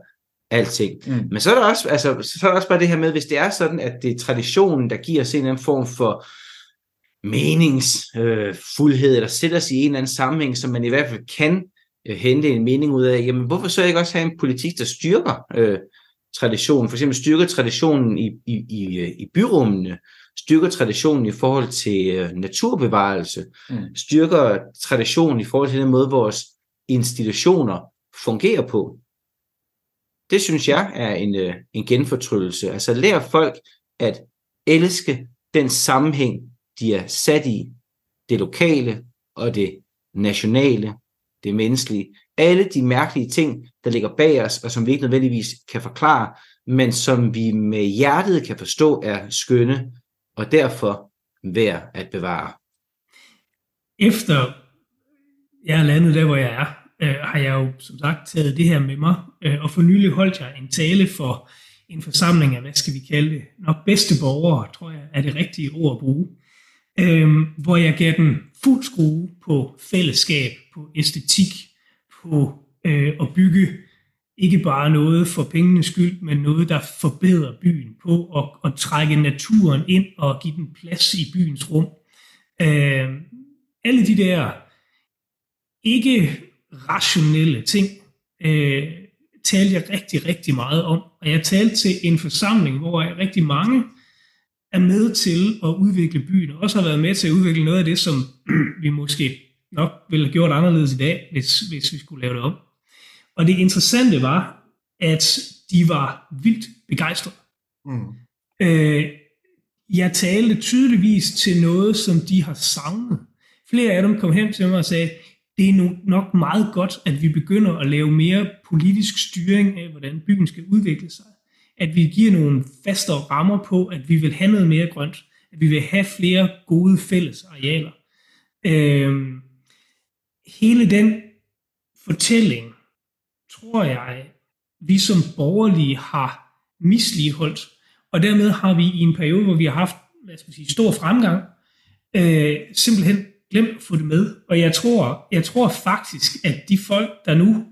alting. Mm. Men så er, der også, altså, så er der også bare det her med, hvis det er sådan, at det er traditionen, der giver os en eller anden form for meningsfuldhed, øh, eller sætter sig i en eller anden sammenhæng, som man i hvert fald kan øh, hente en mening ud af, jamen hvorfor så ikke også have en politik, der styrker øh, traditionen, for eksempel styrker traditionen i, i, i, i byrummene, styrker traditionen i forhold til uh, naturbevarelse, mm. styrker traditionen i forhold til den måde, vores institutioner fungerer på. Det synes jeg er en, uh, en genfortryllelse. Altså lær folk at elske den sammenhæng, de er sat i, det lokale og det nationale, det menneskelige, alle de mærkelige ting, der ligger bag os, og som vi ikke nødvendigvis kan forklare, men som vi med hjertet kan forstå er skønne, og derfor værd at bevare. Efter jeg er landet der, hvor jeg er, øh, har jeg jo som sagt taget det her med mig, øh, og for nylig holdt jeg en tale for en forsamling af, hvad skal vi kalde det, nok bedste borgere, tror jeg, er det rigtige ord at bruge, øh, hvor jeg gav den fuld skrue på fællesskab, på æstetik, på øh, at bygge ikke bare noget for pengenes skyld, men noget, der forbedrer byen på at, at trække naturen ind og give den plads i byens rum. Øh, alle de der ikke rationelle ting øh, talte jeg rigtig, rigtig meget om. Og jeg talte til en forsamling, hvor rigtig mange er med til at udvikle byen, og også har været med til at udvikle noget af det, som vi måske nok ville have gjort anderledes i dag, hvis, hvis vi skulle lave det om. Og det interessante var, at de var vildt begejstrede. Mm. Øh, jeg talte tydeligvis til noget, som de har savnet. Flere af dem kom hen til mig og sagde, det er nok meget godt, at vi begynder at lave mere politisk styring af, hvordan byen skal udvikle sig. At vi giver nogle fastere rammer på, at vi vil have noget mere grønt. At vi vil have flere gode fælles arealer. Øh, hele den fortælling, tror jeg, vi som borgerlige har misligeholdt. Og dermed har vi i en periode, hvor vi har haft hvad skal man sige, stor fremgang, øh, simpelthen glemt at få det med. Og jeg tror, jeg tror faktisk, at de folk, der nu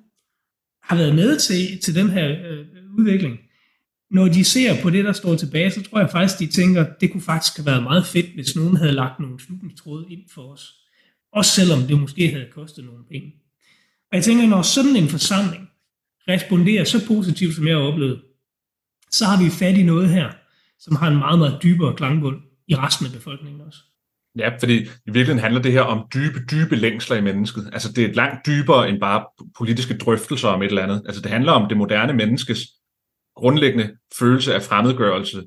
har været med til, til den her øh, udvikling, når de ser på det, der står tilbage, så tror jeg faktisk, de tænker, det kunne faktisk have været meget fedt, hvis nogen havde lagt nogle slutningstråde ind for os. Også selvom det måske havde kostet nogle penge. Og jeg tænker, når sådan en forsamling responderer så positivt, som jeg har oplevet, så har vi fat i noget her, som har en meget, meget dybere klangbund i resten af befolkningen også. Ja, fordi i virkeligheden handler det her om dybe, dybe længsler i mennesket. Altså det er langt dybere end bare politiske drøftelser om et eller andet. Altså det handler om det moderne menneskes grundlæggende følelse af fremmedgørelse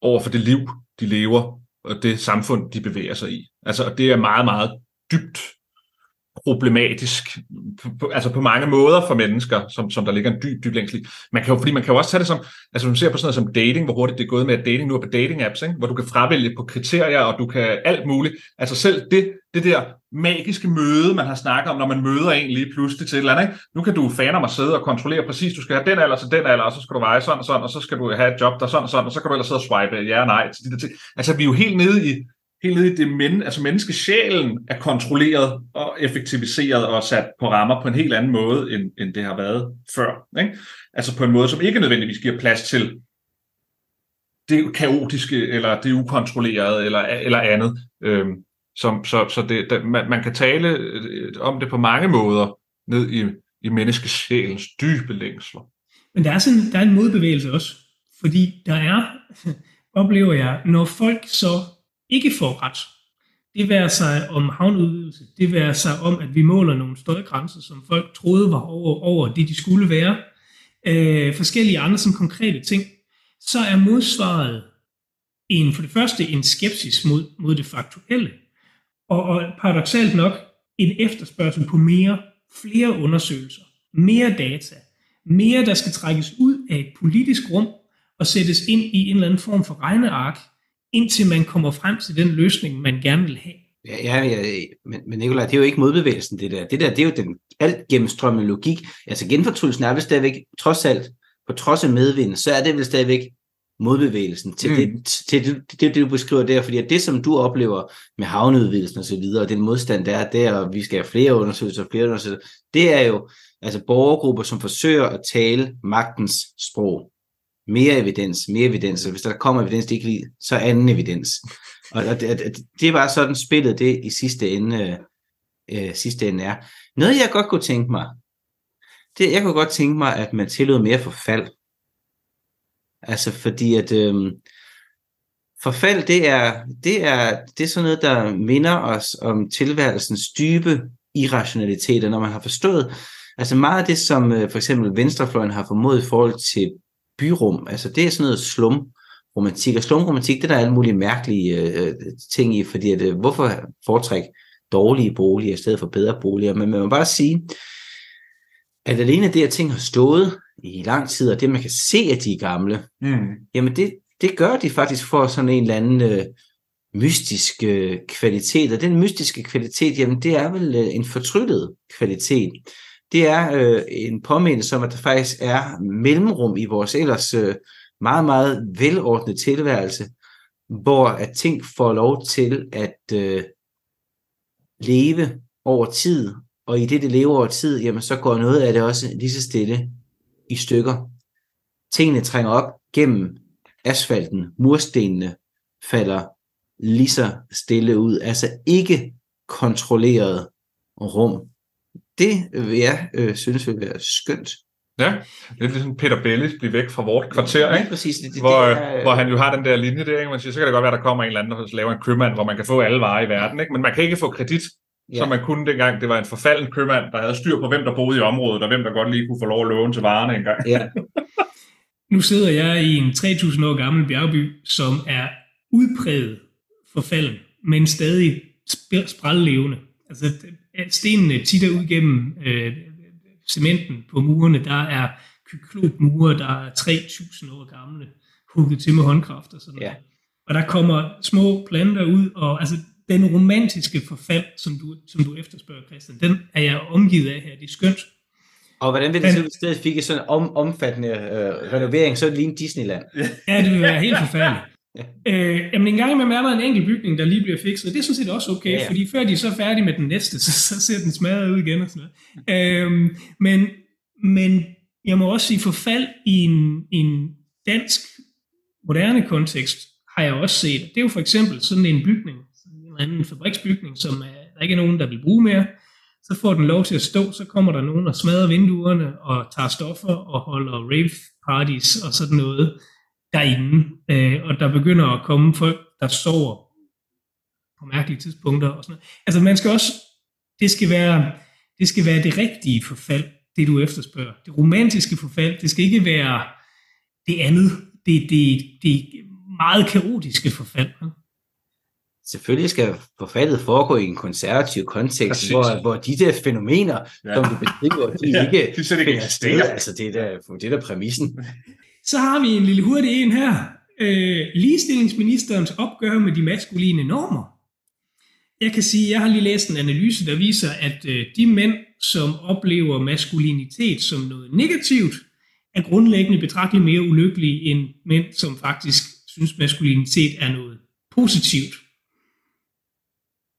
over for det liv, de lever, og det samfund, de bevæger sig i. Altså det er meget, meget dybt problematisk, på, altså på mange måder for mennesker, som, som der ligger en dyb, dyb længsel Man kan jo, fordi man kan jo også tage det som, altså man ser på sådan noget som dating, hvor hurtigt det er gået med, at dating nu er på dating apps, ikke? hvor du kan fravælge på kriterier, og du kan alt muligt. Altså selv det, det der magiske møde, man har snakket om, når man møder en lige pludselig til et eller andet. Ikke? Nu kan du faner mig sidde og kontrollere præcis, du skal have den alder til den alder, og så skal du veje sådan og sådan, og så skal du have et job der sådan og sådan, og så kan du ellers sidde og swipe ja og nej til de der ting. Altså vi er jo helt nede i, helt nede i det men, altså menneskesjælen er kontrolleret og effektiviseret og sat på rammer på en helt anden måde, end, end det har været før. Ikke? Altså på en måde, som ikke nødvendigvis giver plads til det kaotiske, eller det ukontrollerede, eller, eller andet. Øhm, som, så så det, der, man, man kan tale øh, om det på mange måder, ned i, i menneskesjælens dybe længsler. Men der er, sådan, der er en modbevægelse også, fordi der er, oplever jeg, når folk så ikke får ret. Det værer sig om havneudvidelse, det værer sig om, at vi måler nogle støjgrænser, som folk troede var over, over det, de skulle være. Øh, forskellige andre som konkrete ting. Så er modsvaret en, for det første en skepsis mod, mod det faktuelle, og, og paradoxalt nok en efterspørgsel på mere, flere undersøgelser, mere data, mere der skal trækkes ud af et politisk rum og sættes ind i en eller anden form for regneark, indtil man kommer frem til den løsning, man gerne vil have. Ja, ja, ja men, men Nicolaj, det er jo ikke modbevægelsen, det der. Det der, det er jo den alt gennemstrømmende logik. Altså genfortrydelsen er vel stadigvæk, trods alt, på trods af medvind, så er det vel stadigvæk modbevægelsen til, mm. det, til det, det, det, du beskriver der, fordi at det, som du oplever med havneudvidelsen og så videre, og den modstand, der er der, og vi skal have flere undersøgelser og flere undersøgelser, det er jo altså borgergrupper, som forsøger at tale magtens sprog mere evidens, mere evidens, og hvis der kommer evidens, det ikke lide, så anden evidens. Og, og det, det var sådan spillet det i sidste ende, øh, sidste ende er. Noget jeg godt kunne tænke mig, det jeg kunne godt tænke mig, at man tillod mere forfald. Altså fordi at øh, forfald, det er, det, er, det er sådan noget, der minder os om tilværelsens dybe irrationaliteter, når man har forstået, altså meget af det, som øh, for eksempel venstrefløjen har formået i forhold til byrum. Altså det er sådan noget slum romantik. Og slumromantik, det er der alle mulige mærkelige øh, ting i, fordi at, øh, hvorfor foretrække dårlige boliger i stedet for bedre boliger? Men man må bare sige, at alene det, at ting har stået i lang tid, og det, man kan se, at de er gamle, mm. jamen det, det gør de faktisk for sådan en eller anden øh, mystisk øh, kvalitet. Og den mystiske kvalitet, jamen det er vel øh, en fortryttet kvalitet det er øh, en påmindelse om, at der faktisk er mellemrum i vores ellers øh, meget, meget velordnede tilværelse, hvor at ting får lov til at øh, leve over tid, og i det, det lever over tid, jamen så går noget af det også lige så stille i stykker. Tingene trænger op gennem asfalten, murstenene falder lige så stille ud, altså ikke kontrolleret rum det vil jeg øh, synes vil være skønt Ja, det er ligesom Peter Bellis bliver væk fra vort kvarter, Ja, ikke? præcis. Det, det, hvor, det er, hvor han jo har den der linje der, ikke? Man siger, så kan det godt være, der kommer en eller anden, der laver en købmand, hvor man kan få alle varer i verden, ikke? men man kan ikke få kredit, ja. som man kunne dengang. Det var en forfalden købmand, der havde styr på, hvem der boede i området, og hvem der godt lige kunne få lov at låne til varerne engang. Ja, Nu sidder jeg i en 3000 år gammel bjergby, som er udpræget forfalden, men stadig sp- sprællevende. Altså stenene titter ud gennem øh, cementen på murene. Der er kyklopmure, der er 3000 år gamle, hugget til med håndkraft og sådan noget. Ja. Og der kommer små planter ud, og altså den romantiske forfald, som du, som du efterspørger, Christian, den er jeg omgivet af her. Det er skønt. og hvordan vil det Men- så, hvis stedet fik sådan om, omfattende øh, renovering, så det lige en Disneyland. Ja, det vil være helt forfærdeligt. Øh, jamen en gang imellem er der en enkelt bygning, der lige bliver fikset. Det er sådan set også okay, Ja, ja, fordi før de er så færdige med den næste, så, så ser den smadret ud igen og sådan noget. Øhm, men, men jeg må også sige, forfald i en, en dansk moderne kontekst har jeg også set. Det er jo for eksempel sådan en bygning, sådan en eller anden fabriksbygning, som er, der ikke er nogen, der vil bruge mere. Så får den lov til at stå, så kommer der nogen og smadrer vinduerne og tager stoffer og holder rave parties og sådan noget derinde. Øh, og der begynder at komme folk, der sover på mærkelige tidspunkter og sådan noget. Altså man skal også, det skal være det, skal være det rigtige forfald, det du efterspørger. Det romantiske forfald, det skal ikke være det andet, det, det, det meget kaotiske forfald. Selvfølgelig skal forfaldet foregå i en konservativ kontekst, hvor, hvor de der fænomener, Ja. som du beskriver, de Ja, ikke de slet ikke finder sted. eksisterer. Altså, det er der, det er der præmissen. Så har vi en lille hurtig en her. Øh, ligestillingsministerens opgør med de maskuline normer. Jeg kan sige, jeg har lige læst en analyse, der viser, at øh, de mænd, som oplever maskulinitet som noget negativt, er grundlæggende betragteligt mere ulykkelige end mænd, som faktisk synes, maskulinitet er noget positivt.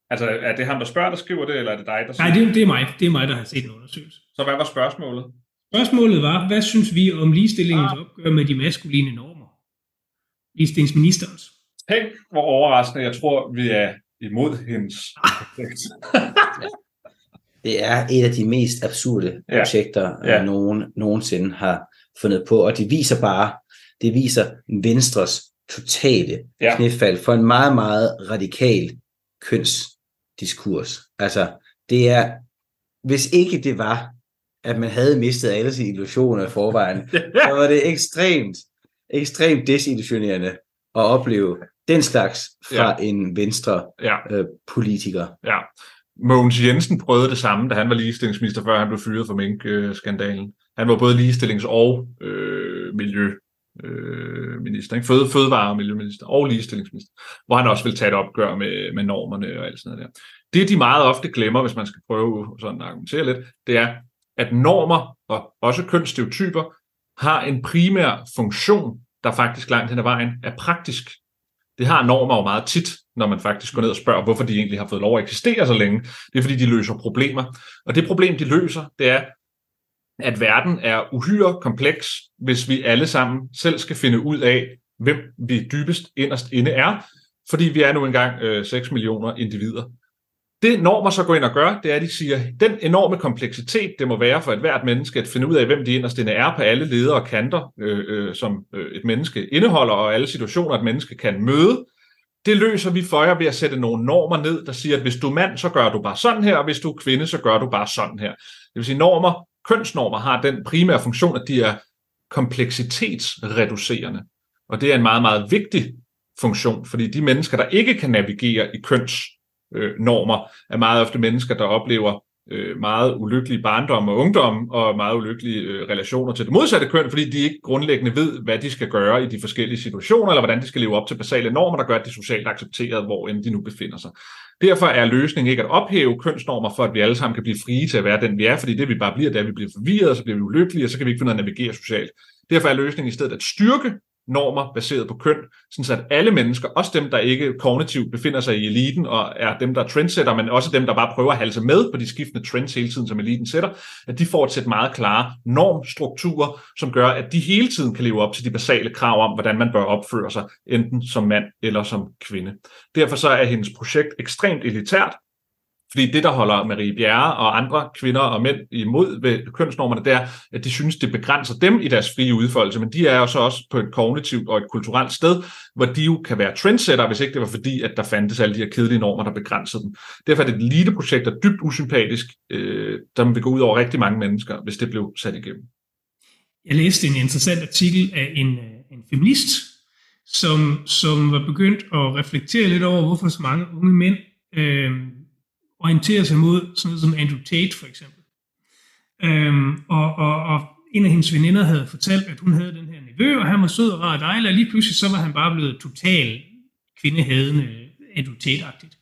Altså, er det ham, der spørger, der skriver det, eller er det dig, der Nej, det, det er mig. Det er mig, der har set en undersøgelse. Så hvad var spørgsmålet? Spørgsmålet var, hvad synes vi om ligestillingens opgør med de maskuline normer? Ligestillingsministerens. Tænk, hvor overraskende jeg tror, vi er imod hendes projekt. Det er et af de mest absurde Ja. projekter, Ja. ja. nogen nogensinde har fundet på, og det viser bare, det viser Venstres totale ja. knæfald for en meget, meget radikal kønsdiskurs. Altså, det er, hvis ikke det var, at man havde mistet alle sine illusioner i forvejen, så var det ekstremt, ekstremt desillusionerende at opleve den slags fra ja. en venstre ja, øh, politiker. ja. Mogens Jensen prøvede det samme, da han var ligestillingsminister, før han blev fyret for mink-skandalen. Han var både ligestillings- og øh, miljø øh, minister, ikke? Føde, fødevare- og miljøminister og ligestillingsminister, hvor han også vil tage et opgør med, med normerne og alt sådan noget der. Det, de meget ofte glemmer, hvis man skal prøve sådan at argumentere lidt, det er, at normer og også kønsstereotyper har en primær funktion, der faktisk langt hen ad vejen er praktisk. Det har normer jo meget tit, når man faktisk går ned og spørger, hvorfor de egentlig har fået lov at eksistere så længe. Det er fordi, de løser problemer. Og det problem, de løser, det er, at verden er uhyre kompleks, hvis vi alle sammen selv skal finde ud af, hvem vi dybest inderst inde er, fordi vi er nu engang øh, 6 millioner individer. Det normer så går ind og gør, det er, at de siger, den enorme kompleksitet, det må være for et hvert menneske at finde ud af, hvem de inderst inde er på alle ledere og kanter, øh, øh, som øh, et menneske indeholder, og alle situationer, et menneske kan møde, det løser vi for jer ved at sætte nogle normer ned, der siger, at hvis du er mand, så gør du bare sådan her, og hvis du er kvinde, så gør du bare sådan her. Det vil sige, normer, kønsnormer har den primære funktion, at de er kompleksitetsreducerende. Og det er en meget, meget vigtig funktion, fordi de mennesker, der ikke kan navigere i køns Øh, normer er meget ofte mennesker, der oplever øh, meget ulykkelige barndom og ungdom, og meget ulykkelige øh, relationer til det modsatte køn, fordi de ikke grundlæggende ved, hvad de skal gøre i de forskellige situationer, eller hvordan de skal leve op til basale normer, der gør, at de er socialt accepteret, hvor end de nu befinder sig. Derfor er løsningen ikke at ophæve kønsnormer, for at vi alle sammen kan blive frie til at være den, vi er, fordi det vi bare bliver, det er, at vi bliver forvirret, så bliver vi ulykkelige, og så kan vi ikke finde ud af at navigere socialt. Derfor er løsningen i stedet at styrke normer baseret på køn, sådan at alle mennesker, også dem, der ikke kognitivt befinder sig i eliten og er dem, der er trendsetter, men også dem, der bare prøver at halse med på de skiftende trends hele tiden, som eliten sætter, at de får et sæt meget klare normstrukturer, som gør, at de hele tiden kan leve op til de basale krav om, hvordan man bør opføre sig, enten som mand eller som kvinde. Derfor så er hendes projekt ekstremt elitært, fordi det, der holder Marie Bjerre og andre kvinder og mænd imod ved kønsnormerne, det er, at de synes, det begrænser dem i deres frie udfoldelse, men de er jo så også på et kognitivt og et kulturelt sted, hvor de jo kan være trendsetter, hvis ikke det var fordi, at der fandtes alle de her kedelige normer, der begrænsede dem. Derfor er det et lille projekt, der er dybt usympatisk, øh, der vil gå ud over rigtig mange mennesker, hvis det blev sat igennem. Jeg læste en interessant artikel af en, øh, en feminist, som, som var begyndt at reflektere lidt over, hvorfor så mange unge mænd øh, orientere sig mod sådan noget som Andrew Tate for eksempel. Øhm, og, og, og en af hendes veninder havde fortalt, at hun havde den her nevø, og han var sød og rar og dejlig, og lige pludselig så var han bare blevet total kvindehadende, Andrew Tate-agtigt.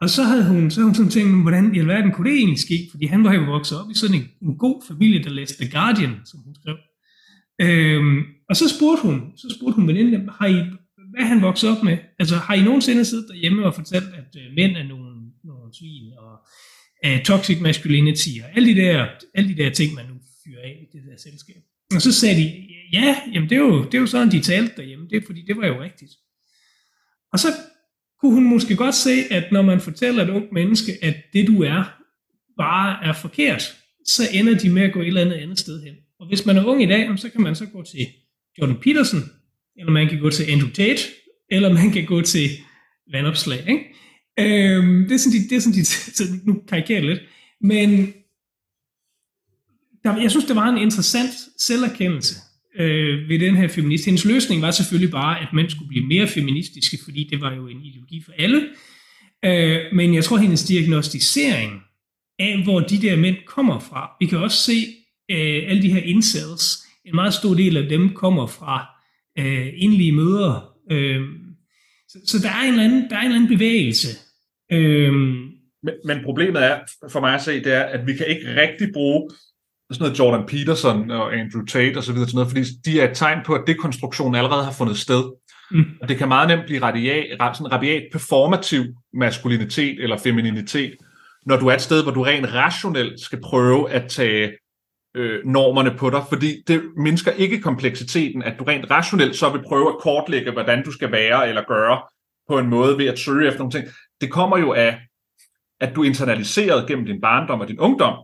Og så havde hun, så havde hun sådan tænkt, hvordan i alverden kunne det egentlig ske? Fordi han var jo vokset op i sådan en, en god familie, der læste The Guardian, som hun skrev. Øhm, og så spurgte hun, så spurgte hun veninden, har I, hvad han vokset op med? Altså har I nogensinde siddet derhjemme og fortalt, at øh, mænd er nogle, nogle svin, og uh, toxic masculinity, og alle de, der, alle de der ting, man nu fyrer af i det der selskab. Og så sagde de, ja, jamen det er jo, det er jo sådan, de talte derhjemme, det er fordi, det var jo rigtigt. Og så kunne hun måske godt se, at når man fortæller et ungt menneske, at det du er, bare er forkert, så ender de med at gå et eller andet andet sted hen. Og hvis man er ung i dag, så kan man så gå til Jordan Peterson, eller man kan gå til Andrew Tate, eller man kan gå til vandopslag. Ikke? Øhm, det er sådan, de, det er sådan de, så nu karikerer det lidt, men der, jeg synes, det var en interessant selverkendelse øh, ved den her feminist. Hendes løsning var selvfølgelig bare, at mænd skulle blive mere feministiske, fordi det var jo en ideologi for alle. Øh, men jeg tror, hendes diagnostisering af, hvor de der mænd kommer fra, vi kan også se øh, alle de her incels, en meget stor del af dem kommer fra øh, indlige møder. Øh, så, så der er en eller anden, der er en eller anden bevægelse. Øh, men, men problemet er, for mig at se, det er, at vi kan ikke rigtig bruge sådan noget Jordan Peterson og Andrew Tate og så videre til noget, fordi de er et tegn på, at dekonstruktionen allerede har fundet sted. Mm. Og det kan meget nemt blive radiat, sådan rabiat performativ maskulinitet eller femininitet, når du er et sted, hvor du rent rationelt skal prøve at tage øh, normerne på dig, fordi det mindsker ikke kompleksiteten, at du rent rationelt så vil prøve at kortlægge, hvordan du skal være eller gøre på en måde ved at søge efter nogle ting. Det kommer jo af, at du internaliseret gennem din barndom og din ungdom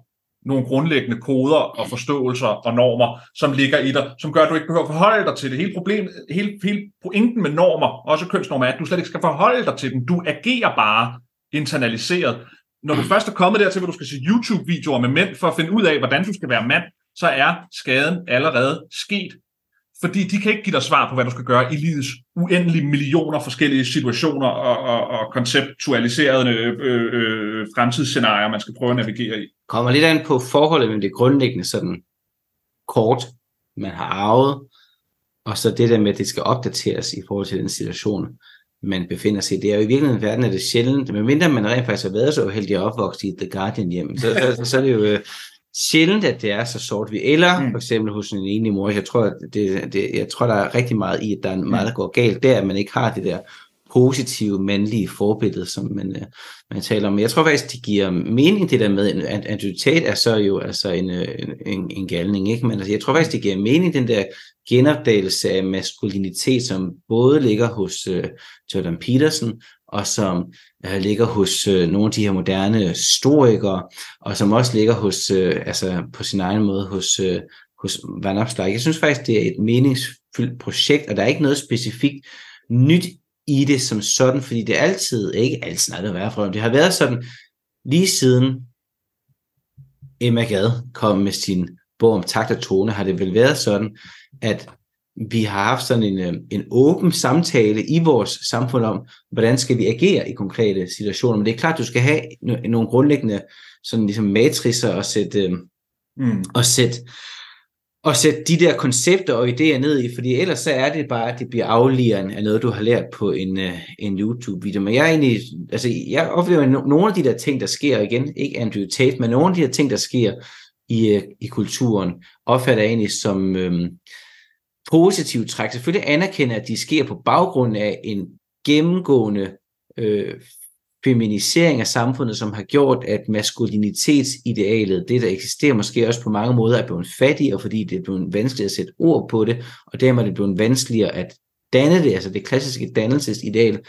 nogle grundlæggende koder og forståelser og normer, som ligger i dig, som gør, at du ikke behøver at forholde dig til det. Hele, problemet, hele, hele pointen med normer, også kønsnormer, er, at du slet ikke skal forholde dig til dem. Du agerer bare internaliseret. Når du først er kommet dertil, hvor du skal se YouTube-videoer med mænd for at finde ud af, hvordan du skal være mand, så er skaden allerede sket. Fordi de kan ikke give dig svar på, hvad du skal gøre i livets uendelige millioner forskellige situationer og, og, og konceptualiserede øh, øh, øh, fremtidsscenarier, man skal prøve at navigere i. Kommer lidt an på forholdet mellem det grundlæggende sådan kort, man har arvet, og så det der med, at det skal opdateres i forhold til den situation, man befinder sig i. Det er jo i virkeligheden verden, er det sjældent, medmindre man rent faktisk har været så uheldig at opvokse i The Guardian hjem, så, så, så er det jo øh, sjældent, at det er så sort vi Eller mm. for eksempel hos en enig mor. Jeg tror, det, det, jeg tror, der er rigtig meget i, at der er meget, der går galt der, at man ikke har det der positive mandlige forbillede, som man, øh, man taler om. Jeg tror faktisk, det giver mening det der med, at antiditet er så jo altså en, øh, en, en, en galning, ikke? men altså, jeg tror faktisk, det giver mening, den der genopdagelse af maskulinitet, som både ligger hos uh, Jordan Peterson, og som øh, ligger hos øh, nogle af de her moderne storikere, og som også ligger hos, øh, altså på sin egen måde hos, øh, hos Van Opslag. Jeg synes faktisk, det er et meningsfyldt projekt, og der er ikke noget specifikt nyt i det som sådan, fordi det er altid, ikke altid, nej, det, være for, det har været sådan, lige siden Emma Gad kom med sin bog om takt og tone, har det vel været sådan, at vi har haft sådan en, øh, en åben samtale i vores samfund om, hvordan skal vi agere i konkrete situationer. Men det er klart, du skal have nogle grundlæggende sådan ligesom matricer og sætte, mm. og sætte at sætte de der koncepter og idéer ned i, fordi ellers så er det bare, at det bliver afligeren af noget, du har lært på en, uh, en YouTube-video. Men jeg er egentlig, altså jeg oplever no- nogle af de der ting, der sker igen, ikke Andrew Tate, men nogle af de der ting, der sker i, i kulturen, opfatter jeg egentlig som um, positivt træk. Selvfølgelig anerkender, at de sker på baggrund af en gennemgående øh, feminisering af samfundet, som har gjort, at maskulinitetsidealet, det der eksisterer måske også på mange måder, er blevet fattigere, fordi det er blevet vanskeligt at sætte ord på det, og dermed er det blevet vanskeligere at danne det, altså det klassiske dannelsesideal,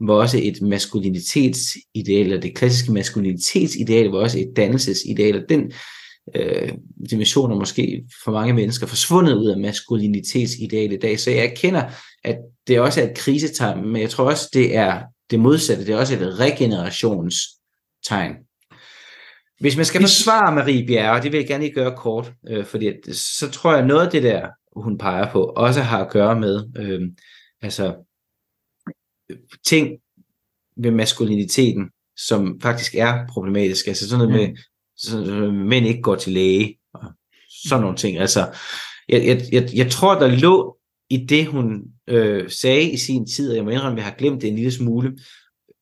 var også et maskulinitetsideal, og det klassiske maskulinitetsideal, var også et dannelsesideal, og den øh, dimension er måske for mange mennesker forsvundet ud af maskulinitetsideal i dag. Så jeg erkender, at det også er et krisetegn, men jeg tror også, det er det modsatte. Det er også et regenerationstegn. Hvis man skal forsvare Marie Bjerre, det vil jeg gerne lige gøre kort, øh, fordi så tror jeg, noget af det der, hun peger på, også har at gøre med øh, altså, ting ved maskuliniteten, som faktisk er problematisk. Altså sådan noget med, så øh, mænd ikke går til læge, og sådan nogle ting. Altså, jeg, jeg, jeg, jeg tror, der lå i det, hun øh, sagde i sin tid, og jeg må indrømme, at jeg har glemt det en lille smule,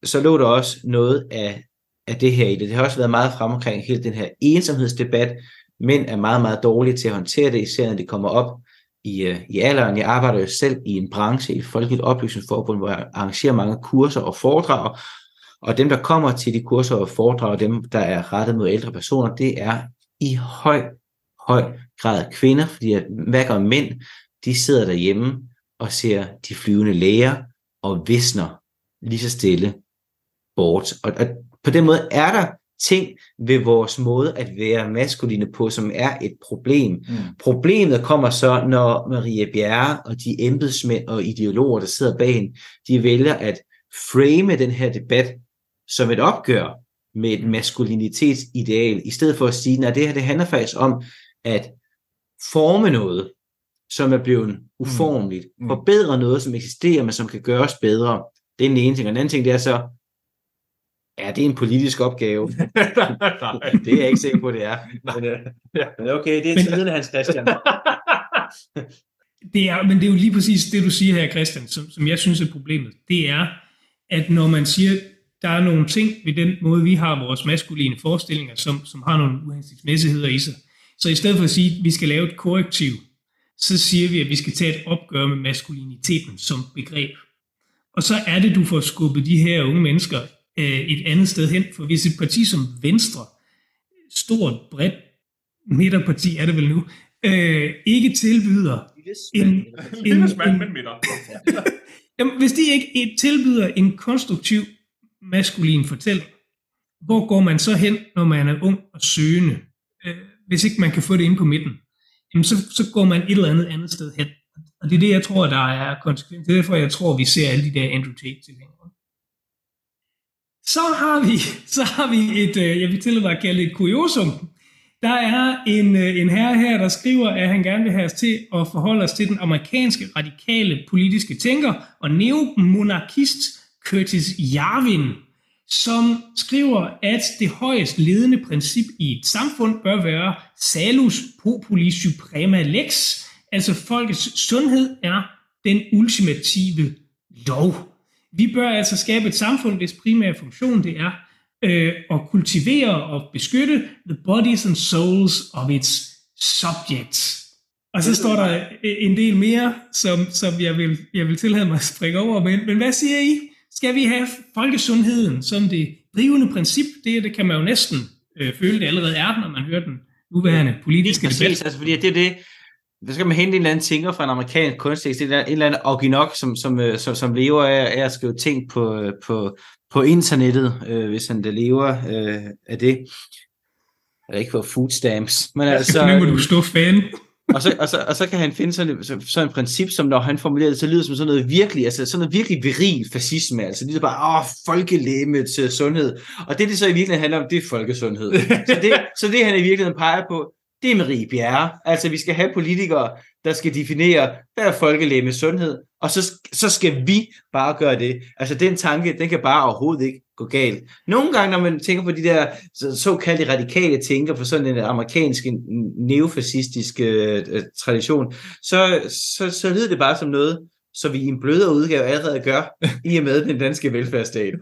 så lå der også noget af, af det her i det. Det har også været meget frem omkring hele den her ensomhedsdebat. Mænd er meget, meget dårlige til at håndtere det, især når de kommer op i, øh, i alderen. Jeg arbejder jo selv i en branche, i folkeligt oplysningsforbund, hvor jeg arrangerer mange kurser og foredrag, og dem, der kommer til de kurser og foredrag, dem, der er rettet mod ældre personer, det er i høj, høj grad kvinder, fordi at hver mænd, de sidder derhjemme og ser de flyvende læger og visner lige så stille bort. Og, og på den måde er der ting ved vores måde at være maskuline på, som er et problem. Mm. Problemet kommer så, når Maria Bjerre og de embedsmænd og ideologer, der sidder bag hende, de vælger at frame den her debat som et opgør med et maskulinitetsideal, i stedet for at sige, at det her det handler faktisk om at forme noget, som er blevet uformeligt, mm. forbedre noget, som eksisterer, men som kan gøres bedre. Det er den ene ting. Og den anden ting, det er så, er det en politisk opgave? det er jeg ikke sikker på, det er. Men, øh, ja. men okay, det er tiden, Hans Christian. det er, men det er jo lige præcis det, du siger her, Christian, som, som jeg synes er problemet. Det er, at når man siger, der er nogle ting ved den måde, vi har vores maskuline forestillinger, som, som har nogle uhensigtsmæssigheder i sig. Så i stedet for at sige, at vi skal lave et korrektiv, så siger vi, at vi skal tage et opgør med maskuliniteten som begreb. Og så er det, du får skubbet de her unge mennesker øh, et andet sted hen. For hvis et parti som Venstre, stort, bredt midterparti er det vel nu, øh, ikke tilbyder en, en, en, en, hvis de ikke tilbyder en konstruktiv maskulin fortæller. hvor går man så hen, når man er ung og søgende? Øh, hvis ikke man kan få det ind på midten, jamen så, så går man et eller andet andet sted hen. Og det er det, jeg tror, der er konsekvens. Det er derfor, jeg tror, vi ser alle de der Andrew tate tilhængere. Så har vi, så har vi et, øh, jeg vil tillade mig at kalde et kuriosum. Der er en, øh, en herre her, der skriver, at han gerne vil have os til at forholde os til den amerikanske radikale politiske tænker og neomonarkist Curtis Jarvin, som skriver, at det højest ledende princip i et samfund bør være salus populi suprema lex, altså folkets sundhed er den ultimative lov. Vi bør altså skabe et samfund, hvis primære funktion det er øh, at kultivere og beskytte the bodies and souls of its subjects. Og så står der en del mere, som, som jeg, vil, jeg vil tillade mig at springe over, men, men hvad siger I? Skal vi have folkesundheden som det drivende princip. Det, det kan man jo næsten øh, føle, det allerede er, når man hører den nuværende politiske debat. Præcis, altså fordi det er det, der skal man hente en eller anden tænker fra en amerikansk kunsttekst, en eller anden Orginok, som, som, øh, som, som lever af, af at skrive ting på, øh, på, på internettet, øh, hvis han det lever øh, af det. Eller ikke for food stamps. Men altså, nu må du stå fan og, så, og, så, og så kan han finde sådan, så, sådan et princip, som når han formulerer det, så lyder det som sådan noget virkelig, altså sådan noget virkelig viril fascisme, altså det er bare, åh, folkelægemets til sundhed. Og det, det så i virkeligheden handler om, det er folkesundhed. så, det, så det, han i virkeligheden peger på, det er Marie Bjerre. Altså, vi skal have politikere, der skal definere, hvad er folkelæge sundhed, og så, så skal vi bare gøre det. Altså, den tanke, den kan bare overhovedet ikke gå galt. Nogle gange, når man tænker på de der såkaldte radikale tænker på sådan en amerikansk neofascistisk øh, tradition, så, så, så lyder det bare som noget, så vi i en blødere udgave allerede gør, i og med den danske velfærdsstat.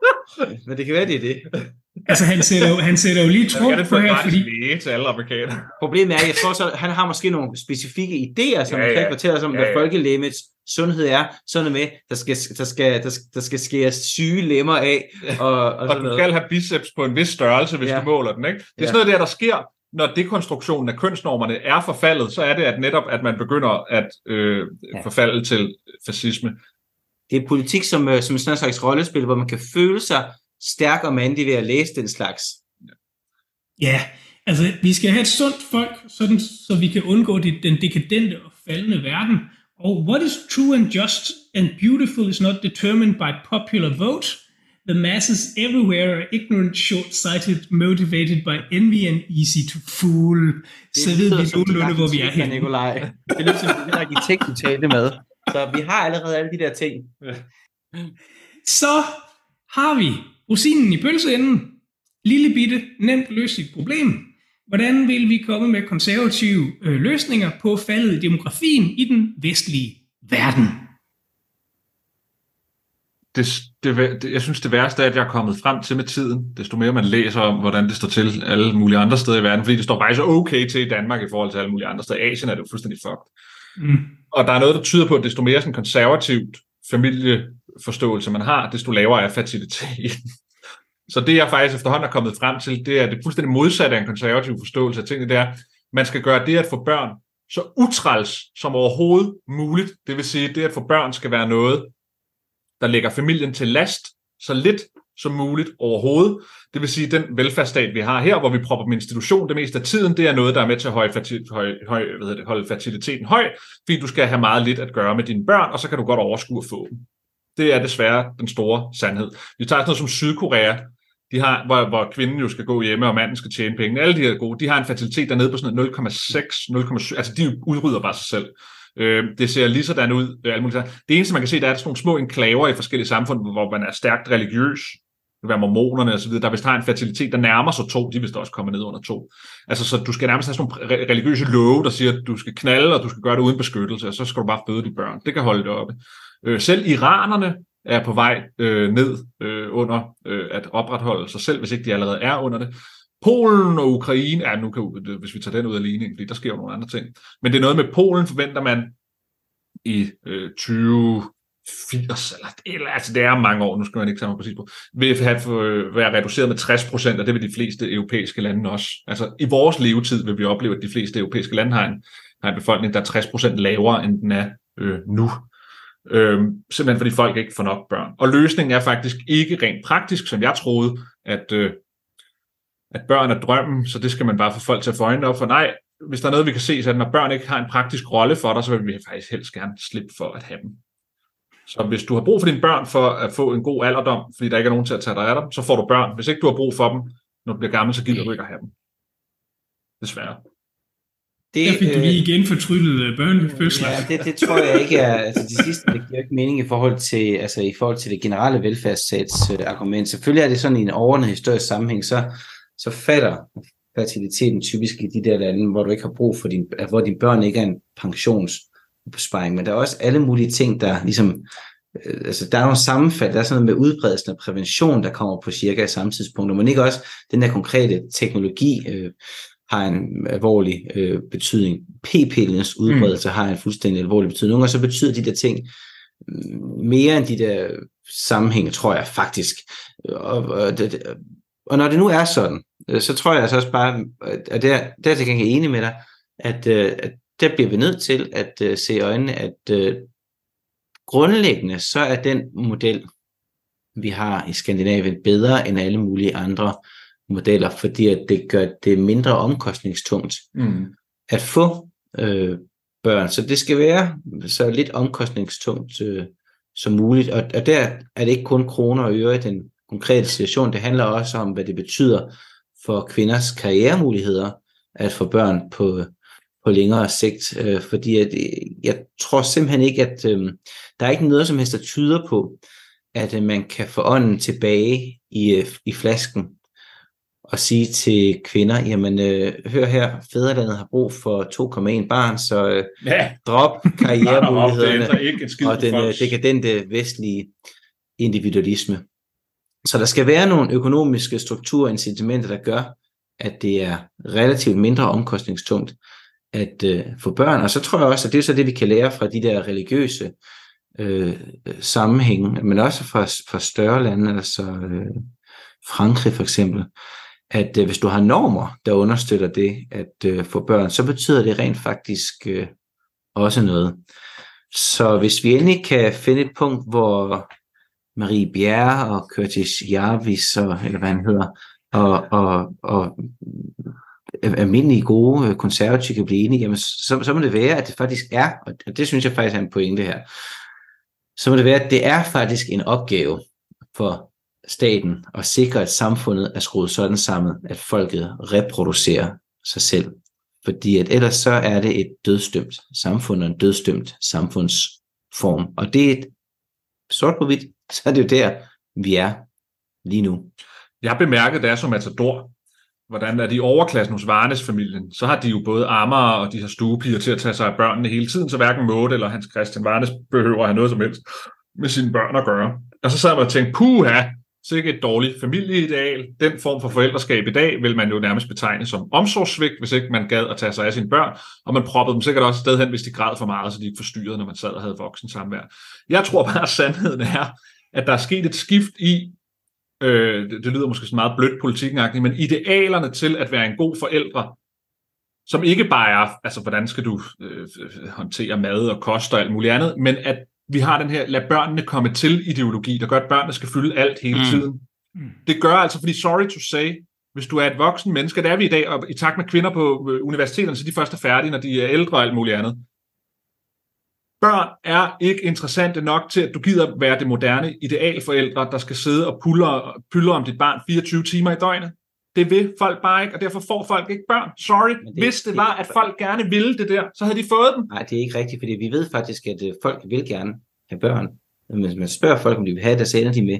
Men det kan være, det er det. Altså, han sætter jo, han sætter jo lige tro på her, fordi... Læge til alle amerikanere. Problemet er, jeg tror så, han har måske nogle specifikke idéer, som ja, ja. kan fortælle os om, ja, ja. hvad folkelægemets sundhed er. Sådan med, der skal, der skal, der, der skal skæres syge lemmer af. Og, og, og du skal have biceps på en vis størrelse, hvis ja. du måler den. Ikke? Det er ja. sådan noget der, der sker, når dekonstruktionen af kønsnormerne er forfaldet, så er det at netop, at man begynder at øh, ja. forfalde til fascisme. det er politik som, øh, som sådan en slags rollespil, hvor man kan føle sig stærk og mandig ved at læse den slags. Ja, altså vi skal have et sundt folk, sådan, så vi kan undgå det, den dekadente og faldende verden. Og what is true and just and beautiful is not determined by popular vote. The masses everywhere are ignorant, short-sighted, motivated by envy and easy to fool. Så ved vi nogenlunde, hvor vi er her. Nikolaj. Det lyder som en arkitekt, du talte med. Så vi har allerede alle de der ting. Så har vi rosinen i pølseenden. Lille bitte, nemt løse problem. Hvordan vil vi komme med konservative øh, løsninger på faldet i demografien i den vestlige verden? Det, det, det, jeg synes, det værste er, at jeg er kommet frem til med tiden, desto mere man læser om, hvordan det står til alle mulige andre steder i verden, fordi det står faktisk okay til i Danmark i forhold til alle mulige andre steder. I Asien er det jo fuldstændig fucked. Mm. Og der er noget, der tyder på, at desto mere sådan konservativt familieforståelse man har, desto lavere er fertilitet. Så det, jeg faktisk efterhånden er kommet frem til, det er det fuldstændig modsatte af en konservativ forståelse af tingene, det er, man skal gøre det at få børn så utræls som overhovedet muligt. Det vil sige, det at få børn skal være noget, der lægger familien til last så lidt som muligt overhovedet. Det vil sige, at den velfærdsstat, vi har her, hvor vi propper med institution det meste af tiden, det er noget, der er med til at holde, fertil, høj, høj, hvad det, holde fertiliteten høj, fordi du skal have meget lidt at gøre med dine børn, og så kan du godt overskue at få dem. Det er desværre den store sandhed. Vi tager sådan noget som Sydkorea, de har, hvor, hvor kvinden jo skal gå hjemme, og manden skal tjene penge. Alle de her gode, de har en fertilitet dernede på sådan 0,6, 0,7, altså de udrydder bare sig selv. Øh, det ser lige sådan ud. Øh, det eneste, man kan se, der er sådan nogle små enklaver i forskellige samfund, hvor man er stærkt religiøs kan være mormonerne og så videre, der vist har en fertilitet, der nærmer sig to, de er vist også kommet ned under to. Altså, så du skal nærmest have sådan nogle religiøse love, der siger, at du skal knalde, og du skal gøre det uden beskyttelse, og så skal du bare føde dine børn. Det kan holde det oppe. Øh, selv iranerne er på vej øh, ned øh, under øh, at opretholde sig selv, hvis ikke de allerede er under det. Polen og Ukraine, ja, nu kan, hvis vi tager den ud af ligningen, fordi der sker jo nogle andre ting. Men det er noget med Polen, forventer man i øh, 20, 80, eller, altså det er mange år, nu skal man ikke sammen præcis på, vil have, øh, være reduceret med 60 procent, og det vil de fleste europæiske lande også. Altså i vores levetid vil vi opleve, at de fleste europæiske lande har en, har en befolkning, der er 60 procent lavere, end den er øh, nu. Øh, simpelthen fordi folk ikke får nok børn. Og løsningen er faktisk ikke rent praktisk, som jeg troede, at, øh, at børn er drømmen, så det skal man bare få folk til at få øjnene op for. Nej, hvis der er noget, vi kan se, så at når børn ikke har en praktisk rolle for dig, så vil vi faktisk helst gerne slippe for at have dem. Så hvis du har brug for dine børn for at få en god alderdom, fordi der ikke er nogen til at tage dig af dem, så får du børn. Hvis ikke du har brug for dem, når du bliver gammel, så gider du ikke at have dem. Desværre. Det, der fik du lige øh, igen fortryllet øh, børnefødsler. Ja, det, det tror jeg ikke er, altså det sidste det giver ikke mening i forhold til, altså i forhold til det generelle velfærdsstats uh, argument. Selvfølgelig er det sådan i en overordnet historisk sammenhæng, så, så falder fertiliteten typisk i de der lande, hvor du ikke har brug for din, hvor dine børn ikke er en pensionsopsparing, men der er også alle mulige ting, der ligesom, øh, altså der er nogle sammenfald, der er sådan noget med udbredelsen af prævention, der kommer på cirka samme tidspunkt, men ikke også den der konkrete teknologi, øh, har en alvorlig øh, betydning. P-pillernes udbredelse mm. har en fuldstændig alvorlig betydning. Nogle gange så betyder de der ting mm, mere end de der sammenhænge, tror jeg faktisk. Og, og, det, og når det nu er sådan, øh, så tror jeg altså også bare, at der, der er jeg enig med dig, at, øh, at der bliver vi nødt til at uh, se i øjnene, at uh, grundlæggende så er den model, vi har i Skandinavien, bedre end alle mulige andre modeller, fordi at det gør det mindre omkostningstungt mm. at få øh, børn. Så det skal være så lidt omkostningstungt øh, som muligt. Og, og der er det ikke kun kroner og øre i den konkrete situation. Det handler også om, hvad det betyder for kvinders karrieremuligheder at få børn på, på længere sigt. Øh, fordi at, jeg tror simpelthen ikke, at øh, der er ikke noget som helst, der tyder på, at øh, man kan få ånden tilbage i, øh, i flasken og sige til kvinder, jamen øh, hør her, fædrelandet har brug for 2,1 barn, så øh, ja. drop karrieremulighederne og den øh, dekadente vestlige individualisme. Så der skal være nogle økonomiske strukturer og incitamenter, der gør, at det er relativt mindre omkostningstungt at øh, få børn. Og så tror jeg også, at det er så det, vi kan lære fra de der religiøse øh, sammenhænge, men også fra, fra større lande, altså øh, Frankrig for eksempel, at øh, hvis du har normer, der understøtter det at øh, få børn, så betyder det rent faktisk øh, også noget. Så hvis vi endelig kan finde et punkt, hvor Marie Bjerre og Curtis Jarvis, og, eller hvad han hedder, og, og, og Øh, almindelige gode øh, konservative kan blive enige, jamen så, så må det være, at det faktisk er, og det synes jeg faktisk er en pointe her, så må det være, at det er faktisk en opgave for staten at sikre, at samfundet er skruet sådan sammen, at folket reproducerer sig selv. Fordi at ellers så er det et dødstømt samfund og en dødstømt samfundsform. Og det er et sort på hvidt, så er det jo der, vi er lige nu. Jeg bemærkede, da jeg som matador, hvordan er de overklassen hos Varnes-familien, så har de jo både armer og de har stuepiger til at tage sig af børnene hele tiden, så hverken Måde eller Hans Christian Varnes behøver at have noget som helst med sine børn at gøre. Og så sad man og tænkte, puha, ikke et dårligt familieideal. Den form for forældreskab i dag vil man jo nærmest betegne som omsorgssvigt, hvis ikke man gad at tage sig af sine børn, og man proppede dem sikkert også sted hen, hvis de græd for meget, så de ikke forstyrrede, når man sad og havde voksen samvær. Jeg tror bare, at sandheden er, at der er sket et skift i, øh, det, det lyder måske sådan meget blødt politikagtigt, men idealerne til at være en god forældre, som ikke bare er, altså hvordan skal du øh, håndtere mad og kost og alt muligt andet, men at vi har den her, lad børnene komme til ideologi, der gør, at børnene skal fylde alt hele mm. tiden. Mm. Det gør altså, fordi sorry to say, hvis du er et voksen menneske, der er vi i dag, og i takt med kvinder på øh, universiteterne, så de først er færdige, når de er ældre og alt muligt andet. Børn er ikke interessante nok til, at du gider være det moderne idealforældre, der skal sidde og puller, om dit barn 24 timer i døgnet. Det vil folk bare ikke, og derfor får folk ikke børn. Sorry, det, hvis det, det var, at folk gerne ville det der, så havde de fået dem. Nej, det er ikke rigtigt, fordi vi ved faktisk, at øh, folk vil gerne have børn. Men hvis man spørger folk, om de vil have det, så ender de med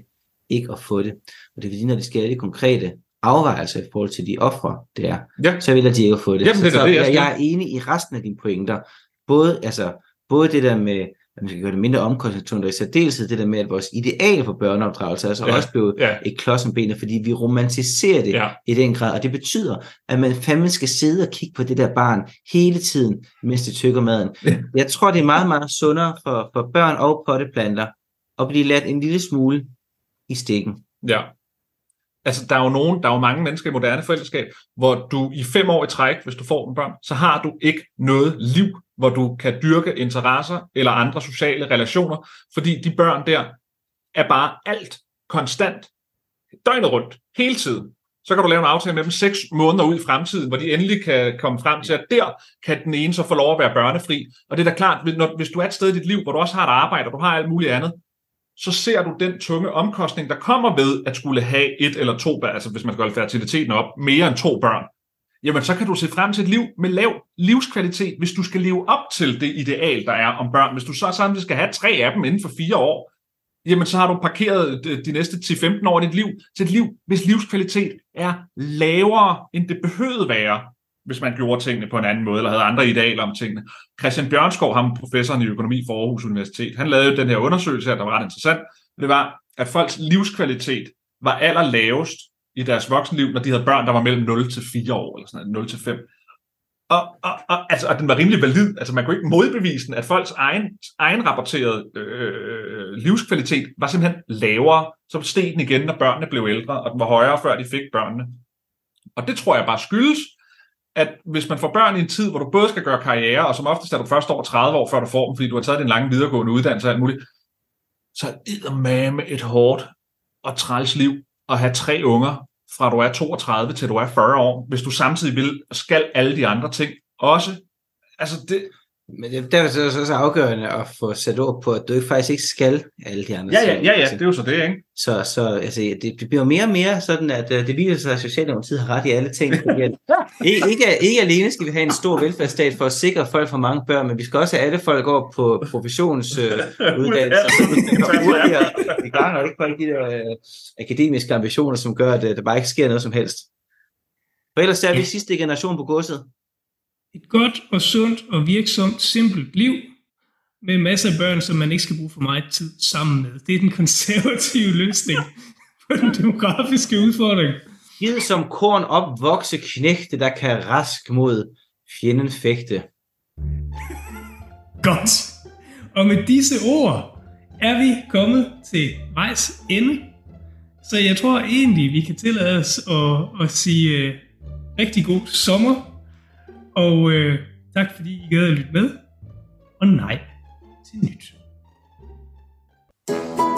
ikke at få det. Og det er fordi, når det sker de konkrete afvejelser i forhold til de ofre, det er, ja. så vil de ikke få det. Jamen, det, så, det, det, jeg, jeg er enig i resten af dine pointer. Både, altså, både det der med, at man skal gøre det mindre omkostningstungt, og i særdeleshed det der med, at vores ideal for børneopdragelse altså ja. også blev ja. et klods om benet, fordi vi romantiserer det ja. i den grad, og det betyder, at man fandme skal sidde og kigge på det der barn hele tiden, mens de tykker maden. Ja. Jeg tror, det er meget, meget sundere for, for børn og potteplanter at blive ladt en lille smule i stikken. Ja. Altså, der er jo nogen, der er jo mange mennesker i moderne forældreskab, hvor du i fem år i træk, hvis du får en børn, så har du ikke noget liv hvor du kan dyrke interesser eller andre sociale relationer, fordi de børn der er bare alt konstant, døgnet rundt, hele tiden. Så kan du lave en aftale med dem seks måneder ud i fremtiden, hvor de endelig kan komme frem til, at der kan den ene så få lov at være børnefri. Og det er da klart, når, hvis du er et sted i dit liv, hvor du også har et arbejde, og du har alt muligt andet, så ser du den tunge omkostning, der kommer ved at skulle have et eller to børn, altså hvis man skal holde fertiliteten op, mere end to børn jamen så kan du se frem til et liv med lav livskvalitet, hvis du skal leve op til det ideal, der er om børn. Hvis du så samtidig skal have tre af dem inden for fire år, jamen så har du parkeret de næste 10-15 år i dit liv til et liv, hvis livskvalitet er lavere, end det behøvede være, hvis man gjorde tingene på en anden måde, eller havde andre idealer om tingene. Christian Bjørnskov, ham professoren i økonomi for Aarhus Universitet, han lavede den her undersøgelse her, der var ret interessant. Det var, at folks livskvalitet var allerlavest, i deres voksenliv, når de havde børn, der var mellem 0 til 4 år, eller sådan noget, 0 til 5. Og, og, og, altså, og den var rimelig valid. Altså, man kunne ikke modbevise den, at folks egen, egen rapporterede øh, livskvalitet var simpelthen lavere. Så steg den igen, når børnene blev ældre, og den var højere, før de fik børnene. Og det tror jeg bare skyldes, at hvis man får børn i en tid, hvor du både skal gøre karriere, og som oftest er du først over 30 år, før du får dem, fordi du har taget din lange videregående uddannelse og alt muligt, så er det et hårdt og træls liv at have tre unger, fra du er 32 til du er 40 år, hvis du samtidig vil, skal alle de andre ting også. Altså det, men det, der er så, så, så afgørende at få sat ord på, at du faktisk ikke skal alle de andre ja, ja, ja, ja, det er jo så det, ikke? Så, så altså, det, det bliver mere og mere sådan, at uh, det viser sig, at Socialdemokratiet har ret i alle ting. Ikke, ikke, ikke alene skal vi have en stor velfærdsstat for at sikre, folk får mange børn, men vi skal også have alle folk over på professionsuddannelse, uh, så vi kan hurtigere i gang, og ikke bare de der uh, akademiske ambitioner, som gør, at uh, der bare ikke sker noget som helst. For ellers er vi sidste generation på godset. Et godt og sundt og virksomt, simpelt liv med masser af børn, som man ikke skal bruge for meget tid sammen med. Det er den konservative løsning på den demografiske udfordring. Givet som korn opvokse knægte, der kan rask mod fjenden fægte. Godt. Og med disse ord er vi kommet til vejs ende. Så jeg tror egentlig, vi kan tillade os at, at sige uh, rigtig god sommer og øh, tak fordi I gad at lytte med. Og nej til nyt. thank you